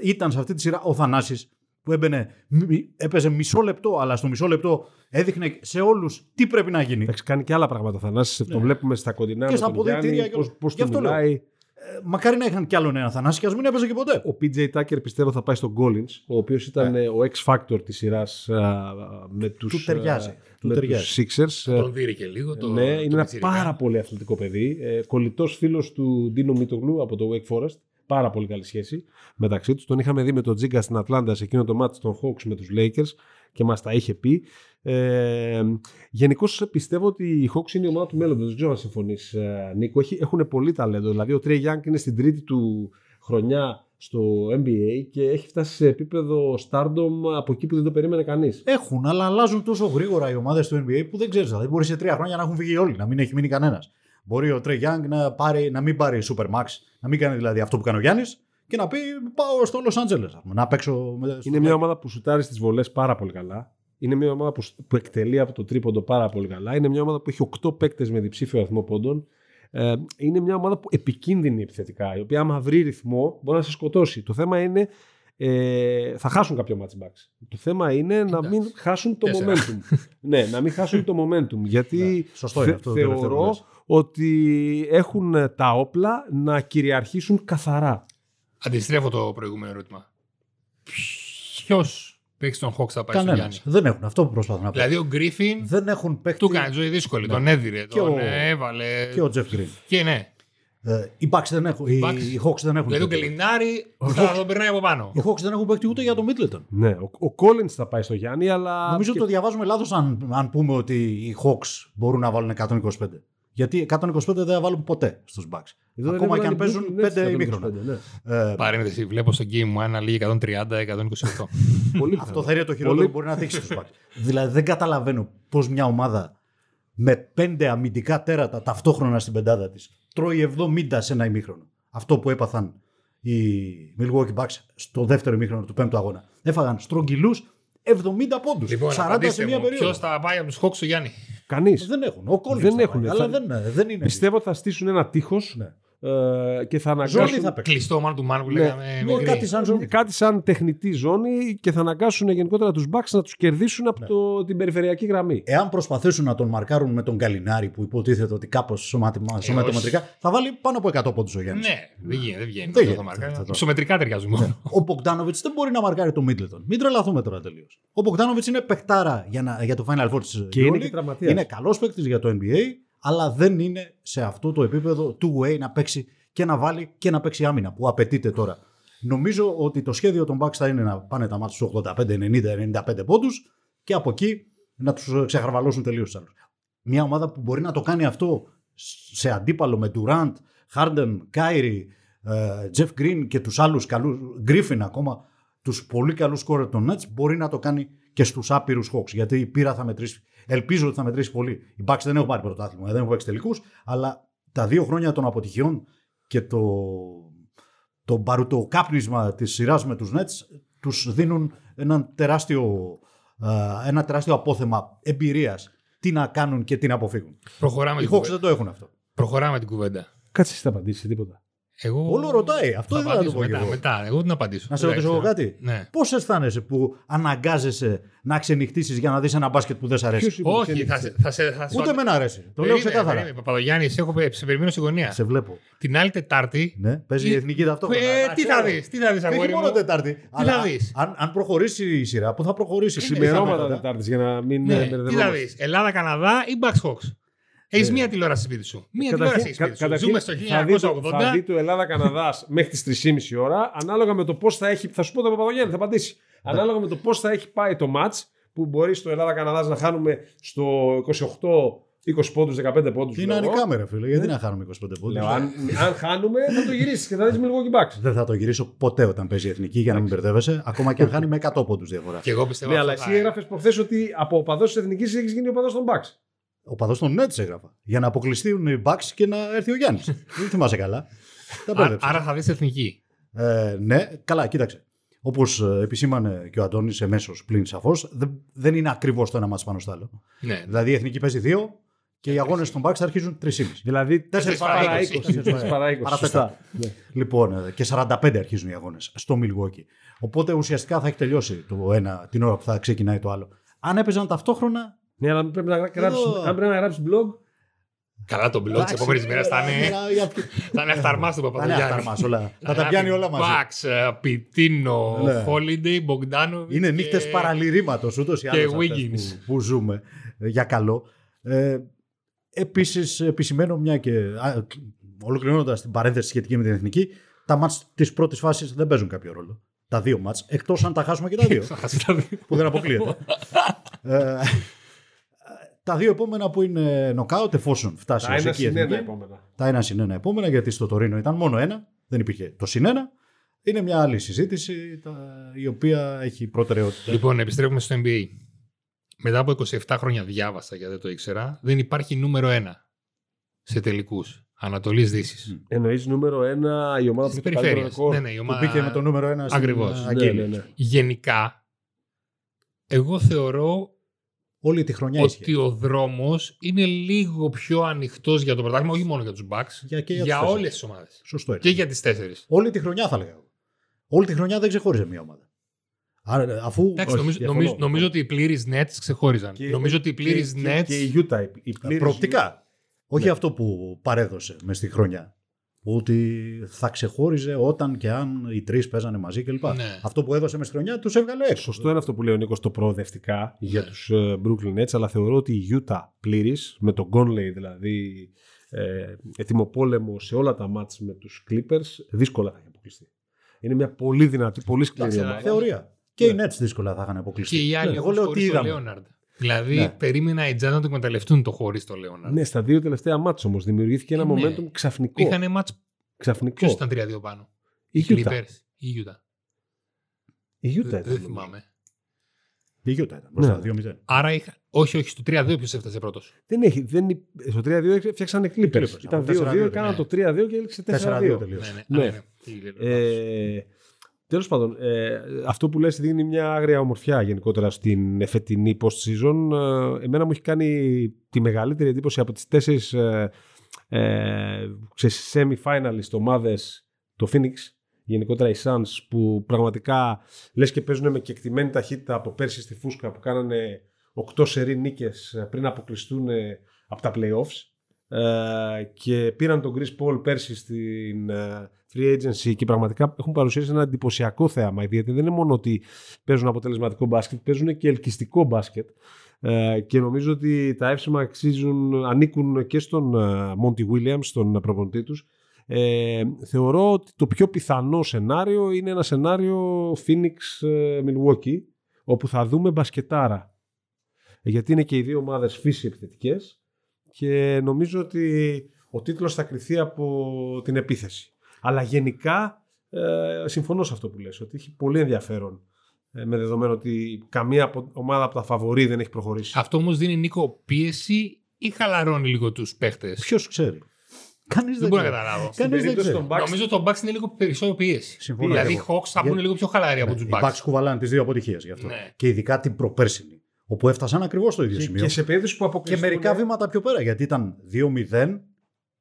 ήταν σε αυτή τη σειρά ο Θανάσης που έμπαινε, μι- έπαιζε μισό λεπτό, αλλά στο μισό λεπτό έδειχνε σε όλους τι πρέπει να γίνει. Εντάξει, κάνει και άλλα πράγματα ο Θανάσης. Το βλέπουμε στα κοντινά Ναι. Και με στα τον αποδητήρια Γιάννη, και πώς, όλα. πώς Γι' του αυτό λέω. μιλάει. Ε, μακάρι να είχαν κι άλλον ένα Θανάση και ας μην έπαιζε και ποτέ. Ο PJ Tucker πιστεύω θα πάει στον Collins, ο οποίος ήταν Ναι. ε, ο X-Factor της σειράς α, με τους, Του ταιριάζει. α, Του με ταιριάζει. τους Sixers. Ε, Τον δίνει και λίγο. Το, ναι, το είναι ένα πιτσιρικά. πάρα πολύ αθλητικό παιδί. Ε, κολλητός φίλος του Ντίνου Μήτογλου από το Wake Forest. Πάρα πολύ καλή σχέση μεταξύ τους. Τον είχαμε δει με τον Τζίγκα στην Ατλάντα σε εκείνο το μάτς των Hawks με τους Lakers και μας τα είχε πει. Ε, Γενικώς πιστεύω ότι η Hawks είναι η ομάδα του μέλλοντος. Δεν ξέρω αν συμφωνείς ε, Νίκο. Έχει, έχουν πολύ ταλέντο. Δηλαδή ο Trey Young είναι στην τρίτη του χρονιά στο NBA και έχει φτάσει σε επίπεδο stardom από εκεί που δεν το περίμενε κανείς. Έχουν, αλλά αλλάζουν τόσο γρήγορα οι ομάδες του NBA που δεν ξέρεις. Δηλαδή, μπορείς σε τρία χρόνια να έχουν φύγει όλοι, να μην έχει μείνει κανένας. Μπορεί ο Τρέι Young να, πάρει, να μην πάρει Super Max, να μην κάνει δηλαδή αυτό που κάνει ο Γιάννης και να πει πάω στο Los Angeles. ας πούμε, Να παίξω με, στο Είναι μια ομάδα που σουτάρει στις βολές πάρα πολύ καλά. Είναι μια ομάδα που, που εκτελεί από το τρίποντο πάρα πολύ καλά. Είναι μια ομάδα που έχει 8 παίκτες με διψήφιο αριθμό πόντων. Ε, είναι μια ομάδα που επικίνδυνη επιθετικά, η οποία άμα βρει ρυθμό μπορεί να σε σκοτώσει. Το θέμα είναι ε, θα χάσουν κάποιο match backs. Το θέμα είναι να μην χάσουν το Τέσσερα. momentum. ναι, να μην χάσουν το momentum. Γιατί Ναι, σωστό είναι αυτό το τελευταίο που θεωρώ λες. Ότι έχουν τα όπλα να κυριαρχήσουν καθαρά. Αντιστρέφω το προηγούμενο ερώτημα. Ποιος παίξει τον Hawks θα πάει στο Κανένας. Γιάννη; Δεν έχουν αυτό που προσπαθούν να πούνε. Δηλαδή ο Γκρίφιν Δεν έχουν παίκτη του έκανε ζωή δύσκολη. Τον έδιρε, Και τον ο- έβαλε. και ο Jeff Green. Και ναι. Ε, οι Bucks δεν έχουν. Οι, Bucks. οι Hawks δεν έχουν. Δηλαδή ο παίκτη. Γκελινάρη θα τον περνάει από πάνω. Οι Hawks δεν έχουν παίκτη ούτε για το Middleton. Ναι, ο, ο Collins θα πάει στο Γιάννη, αλλά. Νομίζω και- το διαβάζουμε λάθος αν, αν πούμε ότι οι Hawks μπορούν να βάλουν 125. Γιατί 125 δεν θα βάλουν ποτέ στους Bucks. Εδώ Ακόμα έβαλαν και αν οι παίζουν Brooklyn Nets 5 125, ημίχρονα. ναι. Ε, Παρένθεση, βλέπω στο game μου ένα λίγη 130-128. Πολύ αυτό θα είναι το χειρότερο Πολύ- που μπορεί να δείξει στου Bucks. δηλαδή δεν καταλαβαίνω πώς μια ομάδα με πέντε αμυντικά τέρατα ταυτόχρονα στην πεντάδα της τρώει 70 σε ένα ημίχρονο. Αυτό που έπαθαν οι Milwaukee Bucks στο δεύτερο ημίχρονο του πέμπτου αγώνα. Έφαγαν στρογγυλούς 70 πόντους. λοιπόν, 40 σε μία περίοδο. Ποιος θα πάει από τους Hawks στο Γιάννη; Κανείς. Δεν έχουν. Ο Collins Δεν θα έχουν. πάει, Θα- αλλά δεν, δεν είναι. Πιστεύω ότι θα στήσουν ένα τείχος Ναι. Ε, και θα Ζώνη αναγκάσουν. θα παίξει. Κλειστό man του man που Ναι. λέγαμε Ναι, μικρή. κάτι σαν ζώνη. Κάτι σαν τεχνητή ζώνη και θα αναγκάσουν γενικότερα τους Bucks να τους κερδίσουν από Ναι. το, την περιφερειακή γραμμή. Εάν προσπαθήσουν να τον μαρκάρουν με τον Καλινάρη που υποτίθεται ότι κάπως σωματομετρικά θα βάλει πάνω από 100 πόντους ο Γιάννης. Ναι, δεν γίνει, δεν βγαίνει. Δεν αυτό γίνεται το μαρκάρι. αυτό το- Ψωμετρικά ταιριάζουν μόνο. Ο Μπογκδάνοβιτς δεν μπορεί να μαρκάρει τον Μίτλετον. Μην τρελαθούμε τώρα τελείως. Ο Μπογκδάνοβιτς είναι παιχτάρα για, να, για το Final Four της Και είναι και τραυματίας. Είναι καλός παίκτης για το NBA, αλλά δεν είναι σε αυτό το επίπεδο two-way να παίξει και να βάλει και να παίξει άμυνα που απαιτείται τώρα. Νομίζω ότι το σχέδιο των Bucks θα είναι να πάνε τα μάτια στους 85, 90, 95 πόντους και από εκεί να τους ξεχαρβαλώσουν τελείως τους άλλους. Μια ομάδα που μπορεί να το κάνει αυτό σε αντίπαλο με Durant, Harden, Kyrie, ε, Jeff Green και τους άλλους καλούς, Griffin ακόμα, τους πολύ καλούς σκόρερ των Nets, μπορεί να το κάνει και στους άπειρους Hawks, γιατί η πείρα θα μετρήσει, ελπίζω ότι θα μετρήσει πολύ. Οι Bucks δεν έχουν πάρει πρωτάθλημα, δεν έχουν παίξει τελικούς, αλλά τα δύο χρόνια των αποτυχιών και το, το μπαρουτοκάπνισμα της σειράς με τους Nets τους δίνουν έναν τεράστιο, ε, ένα τεράστιο απόθεμα εμπειρίας τι να κάνουν και τι να αποφύγουν. Προχωράμε Οι την Hawks κουβέντα. δεν το έχουν αυτό. Προχωράμε την κουβέντα. Κάτσε εσύ θα απαντήσεις τίποτα. Εγώ... Όλο ρωτάει. Αυτό θα ήθελα να το απαντήσω πω κι μετά, εγώ. μετά. Εγώ τι να απαντήσω. Να σε ρωτήσω εγώ Εντάξει, κάτι. Ναι. Πώς αισθάνεσαι που αναγκάζεσαι να ξενυχτήσεις για να δεις ένα μπάσκετ που δεν σε αρέσει; Ποιος είπε Όχι, ότι θα, είναι- σε- θα, σε- θα, σου Ούτε αντε- εμένα αρέσει. Το λέω Περίμενε, ξεκάθαρα. περίμενε, Παπαδογιάννη, σε, έχω, σε περιμένω στη γωνία. Σε βλέπω. Την άλλη Τετάρτη. Ναι, παίζει η Ε, εθνική ταυτόχρονα. Ε, Να τι ξέρω. θα δεις, τι θα δεις, Και αγόρι όχι μόνο μου. Τετάρτη. αλλά θα δεις; Αν, αν προχωρήσει η σειρά, που θα προχωρήσει; Ξημερώματα πιθανότατα. Τετάρτης για να μην Ναι, ε, τι θα μπερδευόμαστε. δεις, Ελλάδα-Καναδά ή Bucks Hawks; Έχεις Ναι. μία τηλεόραση σπίτι σου. Μία Καταρχήν- τηλεόραση σπίτι κα- σου. καταρχήν Ζούμε στο θα δει το- 1980. Θα δει το Ελλάδα-Καναδάς μέχρι τις 3,5 ώρα, ανάλογα με το πώς θα έχει. Θα σου πω το Παπαδογέννη, θα απαντήσει. Ναι. Ανάλογα με το πώς θα έχει πάει το match, που μπορεί στο Ελλάδα-Καναδάς να χάνουμε στο 28-20 πόντους, 15 πόντους. Είναι ανικάμερα, φίλε. Γιατί να χάνουμε 25 πόντους. Λέω, αν, αν χάνουμε, θα το γυρίσεις και θα δεις Milwaukee Bucks. Δεν θα το γυρίσω ποτέ όταν παίζει η εθνική για να μην μπερδεύεσαι, ακόμα και αν χάνει με 100 πόντους διαφορά. Και εγώ πιστεύω Ναι, αυτό αλλά θα- εσύ έγραφες προχθές ότι από οπαδός της Εθνικής έχεις γίνει οπαδός των Bucks. Ο παδός των Nets έγραφα. Για να αποκλειστούν οι Bucks και να έρθει ο Γιάννης. Δεν θυμάσαι καλά. Τα Α- μπέρδεψα. Άρα θα δεις εθνική. Ε, ναι, καλά, κοίταξε. Όπως επισήμανε και ο Αντώνης εμέσως πλην σαφώς, δεν, δεν είναι ακριβώς το ένα μάτι πάνω στο άλλο. Ναι. Δηλαδή η εθνική παίζει δύο και οι αγώνες των Bucks θα αρχίζουν 3,5. Δηλαδή Τέσσερις 4 παρά παρά 20. 20. τέσσερις παρά 20. Παρά Σωστά. Ναι. Λοιπόν, ε, και 45 αρχίζουν οι αγώνες στο Milwaukee. Οπότε ουσιαστικά θα έχει τελειώσει το ένα την ώρα που θα ξεκινάει το άλλο. Αν έπαιζαν ταυτόχρονα. Ναι, αλλά πρέπει να γράψει, Εδώ. αν πρέπει να γράψεις blog, Καλά το blog της εντάξει, επόμενης μέρας θα είναι. ε, για- Θα είναι αυταρμά του Θα είναι Παπαδογιάννη. αυταρμάς όλα. Θα τα πιάνει όλα μαζί. Μπαξ, Πιτίνο, Ναι. Holiday, Bogdanov. Είναι νύχτες παραλυρήματος ούτως ή και άλλως που, Wiggins. που ζούμε ε, για καλό. Ε, Επίσης, επισημαίνω μια και. Ολοκληρώνοντας την παρένθεση σχετική με την εθνική, τα μάτς της πρώτης φάσης δεν παίζουν κάποιο ρόλο. Τα δύο μάτς, εκτός αν τα χάσουμε και τα δύο. που δεν αποκλείεται. ε, τα δύο επόμενα που είναι νοκάουτ, εφόσον φτάσει τα ως ένα εκεί η συν ένα εθνική, επόμενα. τα ένα συν ένα επόμενα, γιατί στο Τωρίνο ήταν μόνο ένα, δεν υπήρχε το συν ένα. Είναι μια άλλη συζήτηση τα- η οποία έχει προτεραιότητα. Λοιπόν, επιστρέφουμε στο NBA. Μετά από 27 χρόνια διάβασα γιατί δεν το ήξερα, δεν υπάρχει νούμερο 1 σε τελικούς Ανατολής Δύσης. Εννοείς νούμερο ένα η ομάδα που Στι έχει το καλύτερο περιφέρειες. ρεκόρ. Ναι, ναι, η που ομάδα... μπήκε με το νούμερο ένα στην Ακριβώς. ε, Ναι, Αγγίλη. ναι, ναι. Γενικά, εγώ θεωρώ Όλη τη χρονιά ότι ίσχυε. ο δρόμος είναι λίγο πιο ανοιχτός για το πρωτάθλημα, όχι μόνο για τους Bucks, Για, και για, για, τους όλες τέσσερις. τις ομάδες. Σωστό είναι. Και για τις τέσσερις. Όλη τη χρονιά θα λέγα εγώ. Όλη τη χρονιά δεν ξεχώριζε μία ομάδα. Άρα, αφού. Εντάξει, Όχι, νομίζω, διαφωνώ. νομίζω, νομίζω ότι οι πλήρεις Nets ξεχώριζαν. Και- νομίζω ότι οι πλήρεις και, Nets. Και, και η Utah. η- η πλήρης προοπτικά. Όχι Ναι. αυτό που παρέδωσε μες στη χρονιά. Ότι θα ξεχώριζε όταν και αν οι τρεις παίζανε μαζί κλπ. Ναι. Αυτό που έδωσε μες στη χρονιά τους έβγαλε έξω. Σωστό είναι αυτό που λέει ο Νίκος το προοδευτικά για Ναι. τους ε, Brooklyn Nets, αλλά θεωρώ ότι η Utah πλήρης, με τον Conley δηλαδή ε, ετοιμοπόλεμο σε όλα τα μάτς με τους Clippers, δύσκολα θα έχει αποκλειστεί. Είναι μια πολύ δυνατή, πολύ σκληρή Εντάξει, ομάδα. Θεωρία. Και Ναι. οι Nets δύσκολα θα είχαν αποκλειστεί. Και οι άλλοι Ναι, έχουν εγώ λέω τι χωρίσει το είδαμε. Λέοναρντ. Δηλαδή Ναι. περίμενα οι Jazz να το εκμεταλλευτούν το χωρίς το Λέοναρντ. Ναι, στα δύο τελευταία μάτς όμως δημιουργήθηκε ένα Ε, ναι. momentum ξαφνικό. Είχαν μάτς. ξαφνικό. Ποιος ήταν 3-2 πάνω; Η Οι Utah. Clippers ή η Utah. Η Utah Δεν- ήταν. Δεν νομίζω. θυμάμαι. Η Utah ήταν μπροστά, Ναι. 2-0. Άρα είχα. Όχι, όχι, στο 3-2 ποιος έφτασε πρώτος; Δεν έχει, δεν, υ- στο 3-2 φτιάξανε Clippers. Clippers, Ήταν από 2-2, 4-2, έκαναν ναι. το 3-2 και έληξε 4-2. 4-2 τελείωσε. Ναι, Ναι. Ναι. Α, ναι. Τι λέω, Ε, Τέλος πάντων, ε, αυτό που λες δίνει μια άγρια ομορφιά γενικότερα στην φετινή post-season. Ε, εμένα μου έχει κάνει τη μεγαλύτερη εντύπωση από τις τέσσερις ε, ε, ξέρεις, semi-finalist ομάδες το Phoenix, γενικότερα οι Suns που πραγματικά λες και παίζουν με κεκτημένη ταχύτητα από πέρσι στη Φούσκα που κάνανε 8 σερή νίκες πριν αποκλειστούν ε, από τα playoffs ε, και πήραν τον Chris Paul πέρσι στην ε, free agency και πραγματικά έχουν παρουσιάσει ένα εντυπωσιακό θέαμα γιατί δεν είναι μόνο ότι παίζουν αποτελεσματικό μπάσκετ, παίζουν και ελκυστικό μπάσκετ. Ε, και νομίζω ότι τα εύσημα αξίζουν, ανήκουν και στον ε, Monty Williams, τον προπονητή τους. Ε, θεωρώ ότι το πιο πιθανό σενάριο είναι ένα σενάριο Phoenix ε, Milwaukee όπου θα δούμε μπασκετάρα. Γιατί είναι και οι δύο ομάδες φύση επιθετικές και νομίζω ότι ο τίτλος θα κριθεί από την επίθεση. Αλλά γενικά ε, συμφωνώ σε αυτό που λες, ότι έχει πολύ ενδιαφέρον ε, με δεδομένο ότι καμία από- ομάδα από τα φαβορή δεν έχει προχωρήσει. Αυτό όμως δίνει Νίκο πίεση ή χαλαρώνει λίγο τους παίχτες; Ποιος ξέρει. Κανείς Δεν δεν μπορώ να ξέρει. καταλάβω. Στην Κανείς δεν περίπτωση ξέρει. των Bucks, Νομίζω το Bucks είναι λίγο περισσότερο πίεση. Συμφωνώ δηλαδή και οι εγώ. Hawks θα βγουν Για- λίγο πιο χαλαροί από Ναι, τους Οι Bucks. Bucks κουβαλάνε τις δύο αποτυχίες γι' αυτό. Ναι. Και ειδικά την προπέρσινη. Όπου έφτασαν ακριβώς στο ίδιο και, σημείο. και σε περίπτωση που Και αποκλειστούν... μερικά βήματα πιο πέρα. Γιατί ήταν 2-0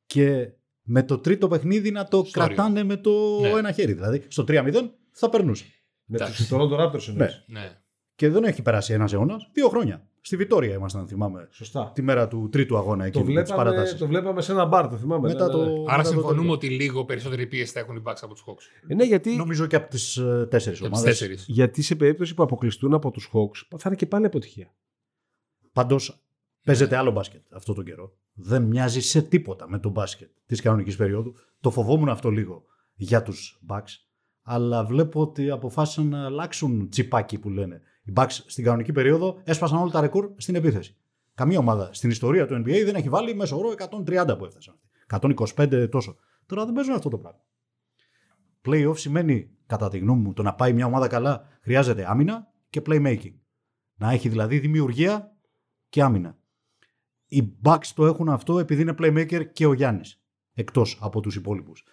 και με το τρίτο παιχνίδι να το Στο όριο. κρατάνε με το Ναι. ένα χέρι. Δηλαδή στο 3-0 θα περνούσε. Με Εντάξει. τους Toronto Raptors εννοείς. Ναι. Ναι. Και δεν έχει περάσει ένας αιώνας, δύο χρόνια. Στη Βιτόρια ήμασταν, θυμάμαι, Σωστά. τη μέρα του τρίτου αγώνα εκεί Το με τις βλέπαμε, παρατάσεις. το βλέπαμε σε ένα μπαρ, το θυμάμαι. Μετά ναι, ναι, ναι. το. Άρα μετά το συμφωνούμε τέλος. ότι λίγο περισσότερη πίεση θα έχουν οι Bucks από τους Hawks. Ε, ναι, γιατί, Νομίζω και από τις τέσσερις Και από τις ομάδες. τέσσερις. γιατί σε περίπτωση που αποκλειστούν από τους Hawks θα είναι και πάλι αποτυχία. Πάντως Ναι. Παίζεται άλλο μπάσκετ αυτό τον καιρό. Δεν μοιάζει σε τίποτα με το μπάσκετ της κανονικής περίοδου. Το φοβόμουν αυτό λίγο για τους Bucks. Αλλά βλέπω ότι αποφάσισαν να αλλάξουν τσιπάκι που λένε. Οι Bucks στην κανονική περίοδο έσπασαν όλα τα ρεκόρ στην επίθεση. Καμία ομάδα στην ιστορία του NBA δεν έχει βάλει μέσο όρο 130 που έφτασαν. 125 τόσο. Τώρα δεν παίζουν αυτό το πράγμα. Playoff σημαίνει, κατά τη γνώμη μου, το να πάει μια ομάδα καλά χρειάζεται άμυνα και playmaking. Να έχει δηλαδή δημιουργία και άμυνα. Οι Bucks το έχουν αυτό επειδή είναι playmaker και ο Γιάννης, εκτός από τους υπόλοιπους.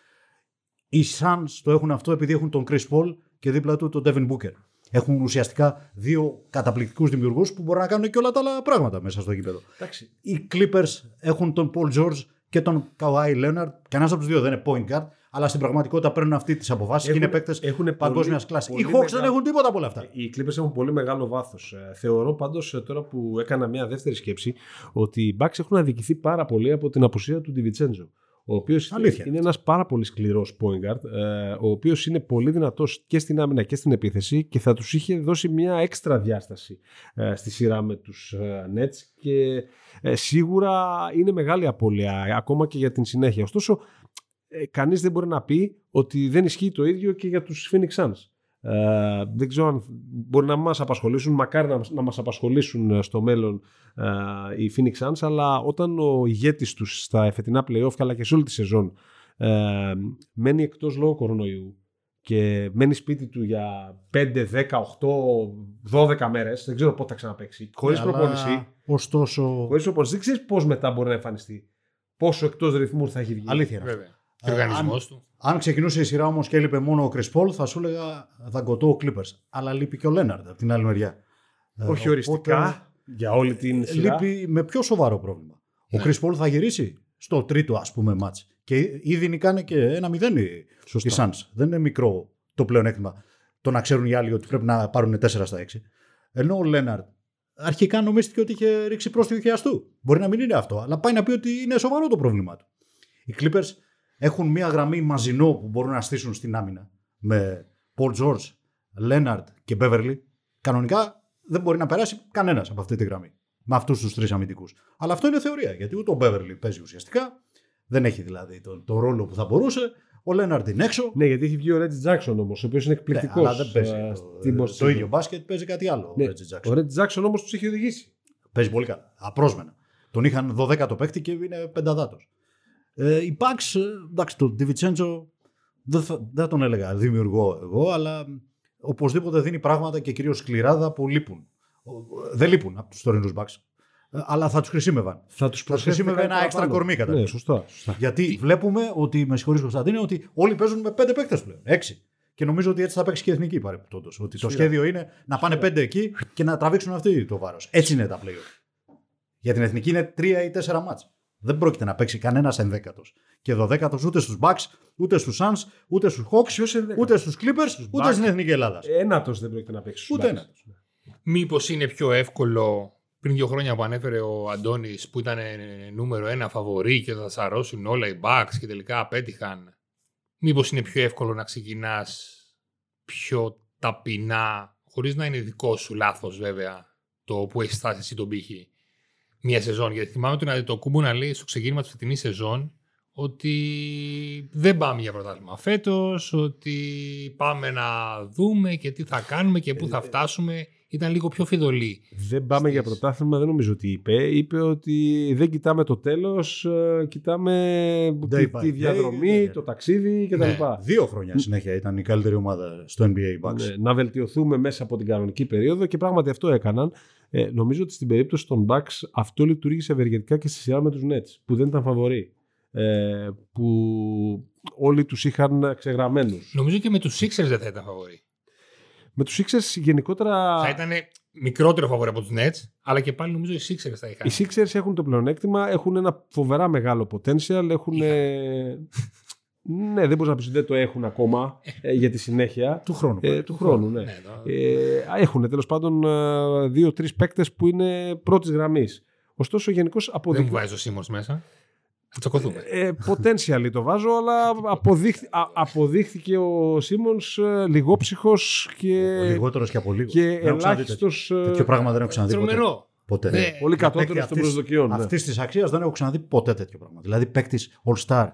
Οι Suns το έχουν αυτό επειδή έχουν τον Chris Paul και δίπλα του τον Devin Booker. Έχουν ουσιαστικά δύο καταπληκτικούς δημιουργούς που μπορούν να κάνουν και όλα τα άλλα πράγματα μέσα στο γήπεδο. Εντάξει. Οι Clippers έχουν τον Paul George και τον Kawhi Leonard. Κανένας από τους δύο δεν είναι point guard, αλλά στην πραγματικότητα παίρνουν αυτή τις αποφάσεις και είναι παίκτες έχουν παγκόσμιας πολύ- κλάση. Οι πολύ Hawks δεν μεγάλο- έχουν τίποτα από όλα αυτά. Οι Clippers έχουν πολύ μεγάλο βάθος. Θεωρώ πάντως τώρα που έκανα μια δεύτερη σκέψη ότι οι Bucks έχουν αδικηθεί πάρα πολύ από την απουσία του Ντιβιτσέντζο. Ο οποίος Αλήθεια. είναι ένας πάρα πολύ σκληρός point guard, ε, ο οποίος είναι πολύ δυνατός και στην άμυνα και στην επίθεση και θα τους είχε δώσει μια έξτρα διάσταση ε, στη σειρά με τους Nets και ε, σίγουρα είναι μεγάλη απώλεια ακόμα και για την συνέχεια. Ωστόσο, ε, κανείς δεν μπορεί να πει ότι δεν ισχύει το ίδιο και για τους Phoenix Suns. Ε, δεν ξέρω αν μπορεί να μας απασχολήσουν, μακάρι να, να μας απασχολήσουν ε, στο μέλλον ε, οι Phoenix Suns, αλλά όταν ο ηγέτης τους στα εφετινά playoff αλλά και σε όλη τη σεζόν ε, μένει εκτός λόγω κορονοϊού και μένει σπίτι του για 5, 10, 8, 12 μέρες, δεν ξέρω πότε θα ξαναπαίξει, χωρίς Ναι, αλλά, προπόνηση, Ωστόσο. χωρίς προπόνηση, δεν ξέρεις πώς μετά μπορεί να εμφανιστεί. Πόσο εκτός ρυθμού θα έχει βγει. Αλήθεια είναι. αυτό. Βέβαια. Και ο Ε, οργανισμός αν- του. Αν ξεκινούσε η σειρά όμως και έλειπε μόνο ο Chris Paul, θα σου έλεγα δαγκωτό ο Clippers. Αλλά λείπει και ο Leonard από την άλλη μεριά. Ε, Όχι οπότε οριστικά. Για όλη την σειρά. λείπει με πιο σοβαρό πρόβλημα. Ο Ναι. Chris Paul θα γυρίσει στο τρίτο ας πούμε μάτς. Και ήδη νικάνε και ένα μηδέν οι οι Suns. Δεν είναι μικρό το πλεονέκτημα το να ξέρουν οι άλλοι ότι πρέπει να πάρουν 4 στα 6. Ενώ ο Λέναρτ αρχικά νομίστηκε ότι είχε ρίξει πρόστιχο χιαστού. Μπορεί να μην είναι αυτό, αλλά πάει να πει ότι είναι σοβαρό το πρόβλημά του. Οι Clippers έχουν μια γραμμή μαζινό που μπορούν να στήσουν στην άμυνα με Paul George, Leonard και Beverly. Κανονικά δεν μπορεί να περάσει κανένας από αυτή τη γραμμή. Με αυτούς τους τρεις αμυντικούς. Αλλά αυτό είναι θεωρία γιατί ούτε ο Beverly παίζει ουσιαστικά. Δεν έχει δηλαδή τον, τον ρόλο που θα μπορούσε. Ο Leonard είναι έξω. Ναι, γιατί έχει βγει ο Ρέτζι Τζάξον όμως, ο οποίος είναι Ναι, εκπληκτικός. αλλά δεν παίζει. το, το ίδιο μπάσκετ παίζει κάτι άλλο. Ναι. Ο Reggie Jackson. Ο Ρέτζι Τζάξον όμως τους έχει οδηγήσει. Παίζει πολύ καλά. Απρόσμενα. Τον είχαν 12ο παίκτη και είναι πενταδάτος. Ε, οι Bucks, ε, εντάξει, τον Ντιβιτσέντζο δεν, θα- δεν τον έλεγα δημιουργό εγώ, αλλά οπωσδήποτε δίνει πράγματα και κυρίως σκληράδα που λείπουν. Ο- Δεν λείπουν από τους τωρινούς Bucks. Ε, Αλλά θα τους χρησιμεύαν. Θα τους Θα χρησιμεύε ένα έξτρα κορμί κατά Ναι, ναι, σωστά. σωστά. Γιατί βλέπουμε ότι, με συγχωρείς Κωνσταντίνε, ότι όλοι παίζουν με πέντε παίκτες πλέον. Έξι. Και νομίζω ότι έτσι θα παίξει και η εθνική παρεπτόντω. Ότι το Σφύρα. σχέδιο είναι να πάνε πέντε εκεί και να τραβήξουν αυτοί το βάρος. Έτσι είναι τα playoff. Για την εθνική είναι τρία ή τέσσερα μάτς. Δεν πρόκειται να παίξει κανένας ενδέκατος. Και δωδέκατος ούτε στους Bucks, ούτε στους Suns, ούτε στους Hawks, Ποιος ενδέκατος; ούτε στους Clippers, ούτε Bucks. στην εθνική Ελλάδα. Ένατος δεν πρόκειται να παίξει. στους Ούτε Bucks. ένατος. Μήπως είναι πιο εύκολο πριν δύο χρόνια που ανέφερε ο Αντώνης που ήταν ε, νούμερο ένα φαβορή και θα σαρώσουν όλα οι Bucks και τελικά απέτυχαν. Μήπως είναι πιο εύκολο να ξεκινάς πιο ταπεινά, χωρίς να είναι δικό σου λάθος βέβαια το που έχεις φτάσει εσύ τον πύχη; Μία σεζόν. Γιατί θυμάμαι τον Αντιτοκούμπο να λέει στο ξεκίνημα της φετινής σεζόν ότι δεν πάμε για πρωτάθλημα φέτος, ότι πάμε να δούμε και τι θα κάνουμε και πού θα φτάσουμε. Ήταν λίγο πιο φιδωλή. Δεν πάμε Στις- για πρωτάθλημα, δεν νομίζω ότι είπε. Είπε ότι δεν κοιτάμε το τέλος, κοιτάμε τη, Day by τη day, διαδρομή, ναι, ναι. το ταξίδι κτλ. Ναι. Δύο χρόνια συνέχεια ήταν η καλύτερη ομάδα στο NBA Bucks. Ναι, να βελτιωθούμε μέσα από την κανονική περίοδο και πράγματι αυτό έκαναν. Ε, νομίζω ότι στην περίπτωση των Bucks αυτό λειτουργήσε ευεργετικά και στη σειρά με τους Nets που δεν ήταν φαβοροί. Ε, που όλοι τους είχαν ξεγραμμένους. Νομίζω και με τους Sixers δεν θα ήταν φαβορή. Με τους Sixers γενικότερα Θα ήταν μικρότερο φαβορή από τους Nets, αλλά και πάλι νομίζω οι Sixers θα είχαν. οι Sixers έχουν το πλεονέκτημα, έχουν ένα φοβερά μεγάλο potential, έχουν... Είχαν. ε, ναι, δεν μπορείς να πεις ότι δεν το έχουν ακόμα ε, για τη συνέχεια. Του χρόνου. Ε, του χρόνου, ναι. Ναι, το- Ε, έχουν τέλος πάντων ε, δύο-τρεις παίκτες που είναι πρώτης γραμμής. Ωστόσο, γενικώς Δεν μου αποδεικ... βάζει ο Σίμον μέσα. Θα τσακωθούμε. ε, potentially το βάζω, αλλά αποδείχθη- α- αποδείχθηκε ο Σίμονς ε, λιγόψυχος και, Ο λιγότερος και από λίγο. και Δεν έχω ξαναδεί ελάχιστος. τέτοιο- Τέτοιο πράγμα δεν έχω ξαναδεί ποτέ. Τρομερό. Ποτέ. Ναι. Πολύ Ένα κατώτερος παίκτη των αυτής- προσδοκιών. ναι. Αυτής της αξίας δεν έχω ξαναδεί ποτέ τέτοιο πράγμα. Δηλαδή παίκτης All-Star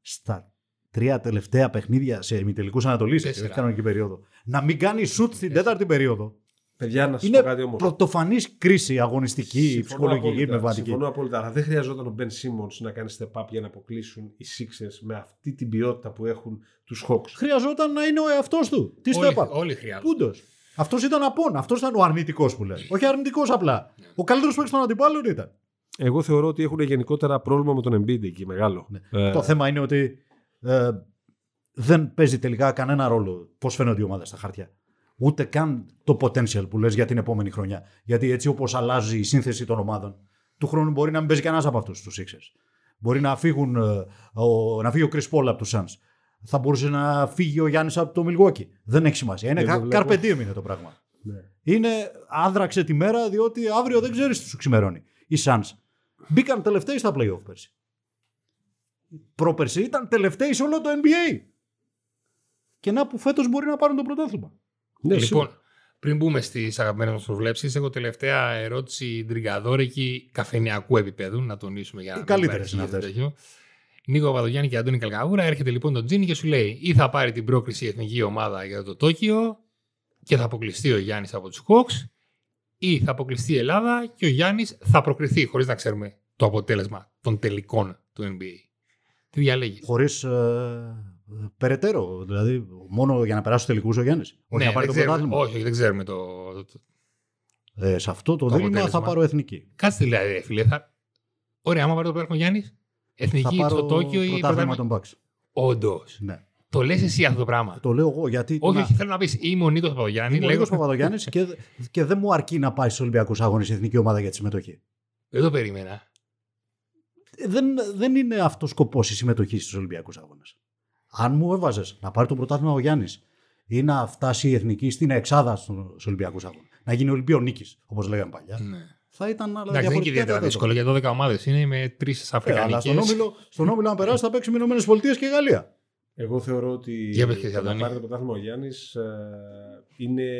στα τρία τελευταία παιχνίδια σε ημιτελικούς Ανατολής, όχι Τέσσερα. κανονική περίοδο. Να μην κάνει σουτ στην τέταρτη περίοδο. Παιδιά, να σας Είναι πω κάτι όμω. πρωτοφανής κρίση αγωνιστική, ψυχολογική, πνευματική. Συμφωνώ απόλυτα. Αλλά δεν χρειαζόταν ο Μπεν Σίμον να κάνει step up για να αποκλείσουν οι Sixers με αυτή την ποιότητα που έχουν τους Hawks. Χρειαζόταν να είναι ο εαυτός του. Τι στο Όλοι, έπα. όλοι χρειάζονται. Πούντος. Αυτός ήταν απόν. Αυτός ήταν ο αρνητικός που λέει. Όχι αρνητικός απλά. Ο καλύτερος παίκτης των αντιπάλων ήταν. Εγώ θεωρώ ότι έχουν γενικότερα πρόβλημα με τον Embiid εκεί μεγάλο. Ε, Το θέμα είναι ότι ε, δεν παίζει τελικά κανένα ρόλο πώς φαίνονται οι ομάδες στα χαρτιά. Ούτε καν το potential που λες για την επόμενη χρονιά. Γιατί έτσι όπως αλλάζει η σύνθεση των ομάδων, του χρόνου μπορεί να μην παίζει κανένας από αυτούς τους Sixers. Μπορεί να, φύγουν, ε, ο, να φύγει ο Chris Paul από τους Suns. Θα μπορούσε να φύγει ο Γιάννης από το Milwaukee. Δεν έχει σημασία. Είναι Δεν το κα- βλέπω. carpe diem είναι το πράγμα. ναι. Είναι άδραξε τη μέρα διότι αύριο δεν ξέρεις τι σου ξημερώνει. Οι Suns μπήκαν τελευταίοι στα playoff πέρσι. Πρόπερσι ήταν τελευταίοι σε όλο το NBA. Και να που φέτος μπορεί να πάρουν το πρωτάθλημα. Ναι, λοιπόν, σίγουρα. πριν μπούμε στις αγαπημένες μας προβλέψεις, έχω τελευταία ερώτηση τριγκαδόρικη καφενιακού επίπεδου. Να τονίσουμε για να. Οι μην καλύτερες είναι παρεξηγείται αυτές. τέτοιο. Νίκο Παπαδογιάννη και Αντώνη Καλκαγούρα. Έρχεται λοιπόν το Τζίνι και σου λέει ή θα πάρει την πρόκριση η εθνική ομάδα για το Τόκιο και θα αποκλειστεί ο Γιάννης από τους Hawks ή θα αποκλειστεί η Ελλάδα και ο Γιάννης θα προκριθεί χωρίς να ξέρουμε το αποτέλεσμα των τελικών του NBA. Τι διαλέγεις; Χωρίς ε, περαιτέρω. Δηλαδή, μόνο για να περάσει του τελικούς ο Γιάννης. Όχι να πάρει το δεν ξέρουμε, πρωτάθλημα. όχι, δεν ξέρουμε το. το- Ε, σε αυτό το, Το δίλημα θα αποτέλεσμα. πάρω εθνική. Κάτσε δηλαδή, ρε φίλε. Θα... Ωραία, άμα πάρει το πρωτάθλημα ο Γιάννης, Θα εθνική πάρω το Τόκιο ή πρωτάθλημα των Bucks. Όντως. Ναι. Το λες εσύ αυτό το πράγμα. Το λέω εγώ γιατί. Όχι, να- όχι, θέλω να πεις είμαι ο Νίκος Παπαδογιάννης. Είμαι ο Λέγω... Νίκος Παπαδογιάννης και, και δεν μου αρκεί να πάει στους Ολυμπιακούς Αγώνες η εθνική ομάδα για τη συμμετοχή. Δεν το περίμενα. Ε, Δεν, δεν είναι αυτός σκοπός η συμμετοχή στους Ολυμπιακούς Αγώνες. Αν μου έβαζες να πάρει το πρωτάθλημα ο Γιάννης ή να φτάσει η εθνική στην εξάδα στους Ολυμπιακούς Αγώνες, να γίνει Ολυμπιό νίκης, όπως λέγαμε παλιά, Ναι. θα ήταν άλλα Εντάξει, δεν είναι και διαφορετικά ιδιαίτερα τα δύσκολο για 12 ομάδες. Είναι με τρεις Ε, αλλά Αφρικανικές. στον όμιλο, στον όμιλο, αν περάσει, θα παίξει με Ηνωμένες Πολιτείες και Γαλλία. Εγώ θεωρώ ότι Για πες και εσύ, το να Αντώνη. πάρει το πρωτάθλημα ο Γιάννης είναι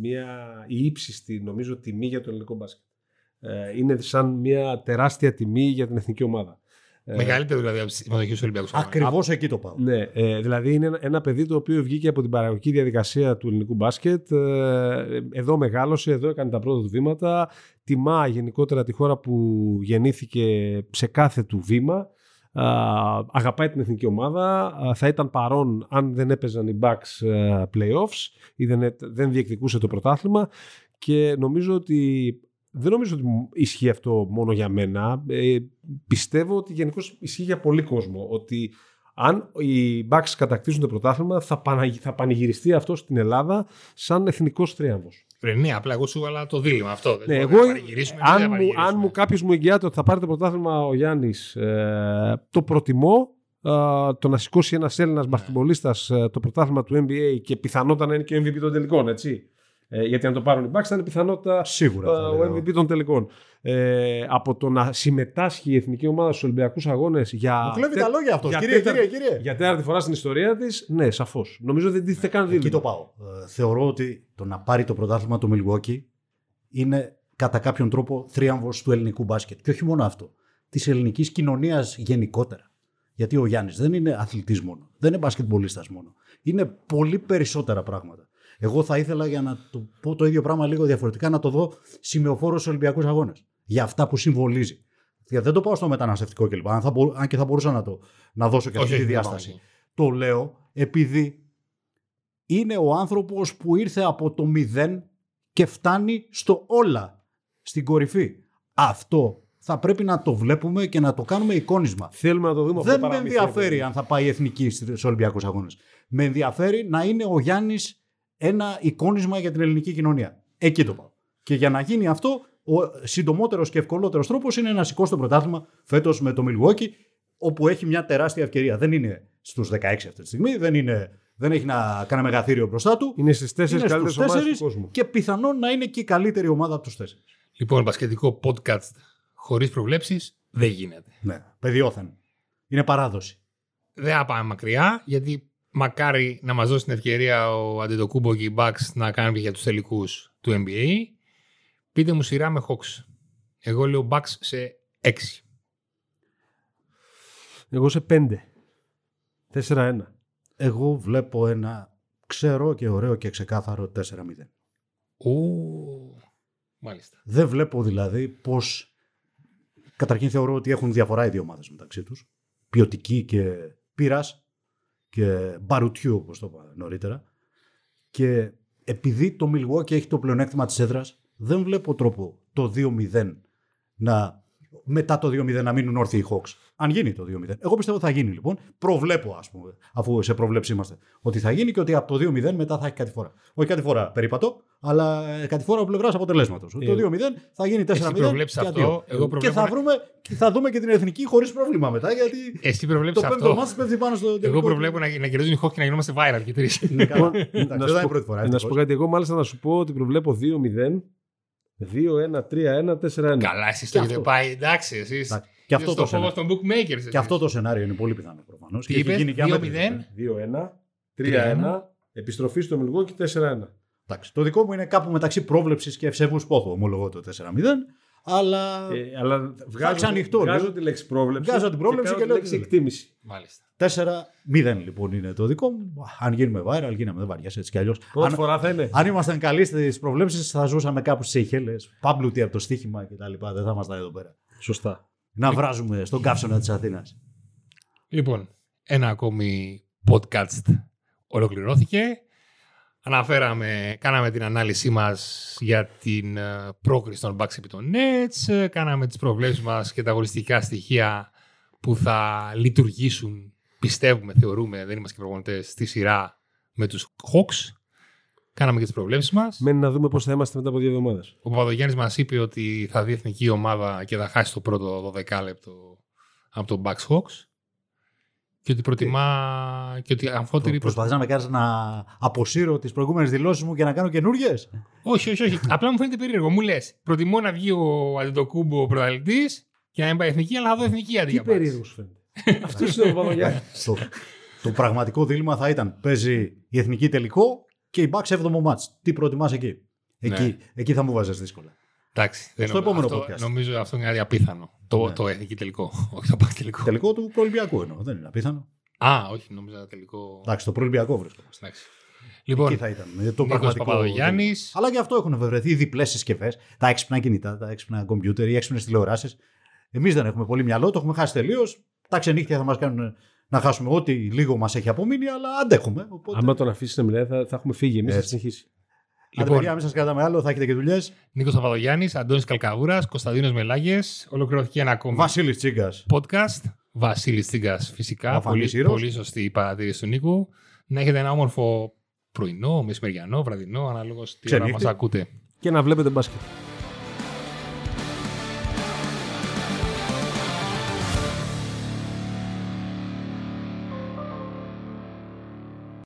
μια η ύψιστη νομίζω τιμή για το ελληνικό μπάσκετ. Ε, είναι σαν μια τεράστια τιμή για την εθνική ομάδα. Ε, Μεγαλύτερο δηλαδή από τη συμμετοχή στου Ολυμπιακούς Αγώνε. Ακριβώς εκεί το πάω. Ναι, ε, δηλαδή είναι ένα, ένα παιδί το οποίο βγήκε από την παραγωγική διαδικασία του ελληνικού μπάσκετ. Ε, εδώ μεγάλωσε, εδώ έκανε τα πρώτα του βήματα. Τιμά γενικότερα τη χώρα που γεννήθηκε σε κάθε του βήμα. Α, αγαπάει την εθνική ομάδα. Α, θα ήταν παρόν αν δεν έπαιζαν οι Bucks ε, playoffs ή δεν, έ- δεν διεκδικούσε το πρωτάθλημα. Και νομίζω ότι δεν νομίζω ότι μου ισχύει αυτό μόνο για μένα. Ε, πιστεύω ότι γενικώ ισχύει για πολύ κόσμο. Ότι αν οι Bucks κατακτήσουν το πρωτάθλημα, θα, παναγι- θα πανηγυριστεί αυτό στην Ελλάδα σαν εθνικός θρίαμβος. Ρε, ναι, απλά εγώ σου έβαλα το δίλημα αυτό. Δεν Ναι, μπορούμε εγώ, να παρηγυρίσουμε, δεν αν, θα μου, παρηγυρίσουμε. αν μου κάποιος μου εγγυάται ότι θα πάρει το πρωτάθλημα ο Γιάννης, ε, το προτιμώ. Ε, το να σηκώσει ένας Έλληνας Ναι. μπασκετμπολίστας το πρωτάθλημα του NBA και πιθανότατα να είναι και ο MVP των τελικών, έτσι. Ε, γιατί αν το πάρουν οι Bucks θα είναι πιθανότητα Σίγουρα. ε, θα ο λέω. MVP των τελικών. Ε, από το να συμμετάσχει η εθνική ομάδα στους Ολυμπιακούς Αγώνες για. Μου κλέβει τε- τα λόγια αυτός. για Κύριε, τέταρτη- κύριε, κύριε. Για τέταρτη φορά στην ιστορία της, ναι, σαφώς. Νομίζω δεν τίθεται καν Εκεί δίλημα. το πάω. Ε, θεωρώ ότι το να πάρει το πρωτάθλημα το Milwaukee είναι κατά κάποιον τρόπο θρίαμβος του ελληνικού μπάσκετ. Και όχι μόνο αυτό. Της ελληνικής κοινωνίας γενικότερα. Γιατί ο Γιάννης δεν είναι αθλητής μόνο. Δεν είναι μπασκετμπολίστας μόνο. Είναι πολύ περισσότερα πράγματα. Εγώ θα ήθελα για να το πω το ίδιο πράγμα λίγο διαφορετικά να το δω σημειοφόρος στους Ολυμπιακούς Αγώνες. Για αυτά που συμβολίζει. Γιατί δεν το πάω στο μεταναστευτικό κλπ. Αν, θα μπο- αν και θα μπορούσα να, το, να δώσω και Όχι, αυτή τη όχι, δεν διάσταση. πάμε εκεί. Το λέω επειδή είναι ο άνθρωπος που ήρθε από το μηδέν και φτάνει στο όλα, στην κορυφή. Αυτό θα πρέπει να το βλέπουμε και να το κάνουμε εικόνισμα. Θέλουμε να το δούμε αυτό Δεν το με παραμύθι, ενδιαφέρει παιδί. αν θα πάει η εθνική στους Ολυμπιακούς Αγώνες. Με ενδιαφέρει να είναι ο Γιάννης ένα εικόνισμα για την ελληνική κοινωνία. Εκεί το πάω. Και για να γίνει αυτό, ο συντομότερος και ευκολότερος τρόπος είναι να σηκώσει το πρωτάθλημα φέτος με το Milwaukee, όπου έχει μια τεράστια ευκαιρία. Δεν είναι στους 16 αυτή τη στιγμή, δεν, είναι, δεν έχει να κάνει μεγαθύριο μπροστά του. Είναι στις τέσσερις Είναι στους καλύτερες ομάδες του τέσσερις κόσμου. και πιθανόν να είναι και η καλύτερη ομάδα από τους τέσσερις. Λοιπόν, μπασκετικό podcast χωρίς προβλέψεις δεν γίνεται. Ναι, παιδιόθεν. Είναι παράδοση. Δεν θα πάμε μακριά, γιατί μακάρι να μας δώσει την ευκαιρία ο Αντετοκούμπο και οι Bucks να κάνουν και για τους τελικούς του NBA. Πείτε μου σειρά με Hawks. Εγώ λέω Bucks σε 6. Εγώ σε πέντε. 4-1. Εγώ βλέπω ένα ξέρω και ωραίο και ξεκάθαρο 4-0. 오, μάλιστα. Δεν βλέπω δηλαδή πως καταρχήν θεωρώ ότι έχουν διαφορά οι δύο ομάδες μεταξύ τους. Ποιοτική και πύρας και μπαρουτιού όπως το είπα νωρίτερα. Και επειδή το Milwaukee έχει το πλεονέκτημα της έδρας δεν βλέπω τρόπο το 2-0 να μετά το 2-0 να μείνουν όρθιοι οι Hawks. Αν γίνει το 2-0. Εγώ πιστεύω θα γίνει λοιπόν. Προβλέπω, ας πούμε, αφού σε προβλέψη είμαστε, ότι θα γίνει και ότι από το 2-0 μετά θα έχει κάτι φορά. Όχι κάτι φορά περίπατο, αλλά ε, κάτι φορά από πλευράς αποτελέσματος. Ε, το 2-0 θα γίνει 4-0. Εσύ προβλέψεις και αυτό, αντίο. εγώ Και προβλέπω θα, να- βρούμε, και θα δούμε και την εθνική χωρίς πρόβλημα μετά, γιατί Εσύ το προβλέπεις πέμπτο αυτό. μάτι πέφτει πάνω στο. Εγώ τελικό. προβλέπω να, να κερδίζουν οι Hawks και να γινόμαστε viral και τρεις. Είναι καλά. Λοιπόν, Εντάξει, να Δεν σου θα είναι πω- πρώτη φορά. Να σου πω ευτυχώς. κάτι, εγώ μάλιστα να σου πω ότι προβλέπω 2-0, 2-1, 3-1, 4-1. Καλά, εσείς Και το έχετε αυτό. πάει, εντάξει, εσείς. Εντάξει, Και αυτό, Είναι το στο φόβος σενάριο, των bookmakers. εσείς. και αυτό το σενάριο είναι πολύ πιθανό προφανώς. Τι είπες, 2-0. 2-1, 3-1, επιστροφή στο Μιλγόκι 4-1. Εντάξει, το δικό μου είναι κάπου μεταξύ πρόβλεψης και ευσεβούς πόθου, ομολογώ το 4-0. Αλλά Ε, αλλά βγάζω, ξανοιχτώ, βγάζω λέω. τη λέξη πρόβλεψη. Βγάζω την πρόβλεψη κάνω και τη λέω λέξη τι λέω. εκτίμηση. Μάλιστα. 4-0 λοιπόν είναι το δικό μου. Αν γίνουμε viral, γίναμε δεν βαριέσαι έτσι κι αλλιώς. Πρώτη Αν, φορά θα είναι. αν ήμασταν καλοί στις προβλέψεις, θα ζούσαμε κάπου στις Σeychelles, πάμπλουτοι από το στοίχημα κτλ. Δεν θα ήμασταν εδώ πέρα. Σωστά. Να βράζουμε στον καύσωνα της Αθήνας. Λοιπόν, ένα ακόμη podcast ολοκληρώθηκε. Αναφέραμε, κάναμε την ανάλυση μας για την ε, πρόκριση των Bucks επί των Nets, ε, κάναμε τις προβλέψεις μας και τα αγωνιστικά στοιχεία που θα λειτουργήσουν πιστεύουμε, θεωρούμε, δεν είμαστε και προπονητές, στη σειρά με τους Hawks. Κάναμε και τις προβλέψεις μας. Μένει να δούμε πώς θα είμαστε μετά από δύο εβδομάδες. Ο Παπαδογιάννης μας είπε ότι θα δει εθνική ομάδα και θα χάσει το πρώτο 12 λεπτό από τον Bucks Hawks. Και ότι προτιμά. και ότι αμφότερη. Προσπαθεί να με κάνεις να αποσύρω τις προηγούμενες δηλώσεις μου και να κάνω καινούριε. όχι, όχι, όχι. Απλά μου φαίνεται περίεργο. Μου λες, προτιμώ να βγει ο Αντιτοκούμπο ο πρωταθλητής και να μην πάει εθνική, αλλά να δω εθνική αντί Τι για Bucks. περίεργος σου φαίνεται. Αυτός είναι ο Παπαγιάννης. το, το πραγματικό δίλημα θα ήταν παίζει η εθνική τελικό και η Bucks 7ο μάτς. Τι προτιμάς εκεί; Εκεί, Ναι. εκεί θα μου βάζεις δύσκολα. Εντάξει. δεν Στο νομίζω- επόμενο αυτό, podcast. Νομίζω αυτό είναι απίθανο. Το, Ναι. το εθνική τελικό. όχι το Bucks τελικό. Τελικό του προελπιακού εννοώ. Δεν είναι απίθανο. Α, όχι, νόμιζα τελικό. Εντάξει, το προελπιακό βρίσκομαστε. Εντάξει. Εκεί Λοιπόν, θα ήταν. ε, Το Νίκος πραγματικό. Παπαδογιάννης. δίλημα. Αλλά και αυτό έχουν βρεθεί διπλές συσκευές. Τα έξυπνα κινητά, τα έξυπνα κομπιούτερ, οι έξυπνες τηλεοράσεις. Εμείς δεν έχουμε πολύ μυαλό, το έχουμε χάσει τελείως. Τα ξενύχια θα μας κάνουν να χάσουμε ό,τι λίγο μας έχει απομείνει, αλλά αντέχουμε. Οπότε... Άμα τον αφήσει να μιλάει, θα, θα έχουμε φύγει εμείς. Θα Έτσι. συνεχίσει. Λοιπόν, Λοιπόν, παιδιά, μην σας κρατάμε άλλο, θα έχετε και δουλειές. Νίκος Παπαδογιάννης, Αντώνης Καλκαβούρα, Κωνσταντίνος Μελάγες. Ολοκληρώθηκε ένα ακόμη Βασίλης Τσίγκας. podcast. Βασίλης Τσίγκας, φυσικά. Αφανής Πολύ, ήρωας. πολύ σωστή η παρατήρηση του Νίκου. Να έχετε ένα όμορφο πρωινό, μεσημεριανό, βραδινό, ανάλογα τι ώρα Ξενύχτη. μας ακούτε. Και να βλέπετε μπάσκετ.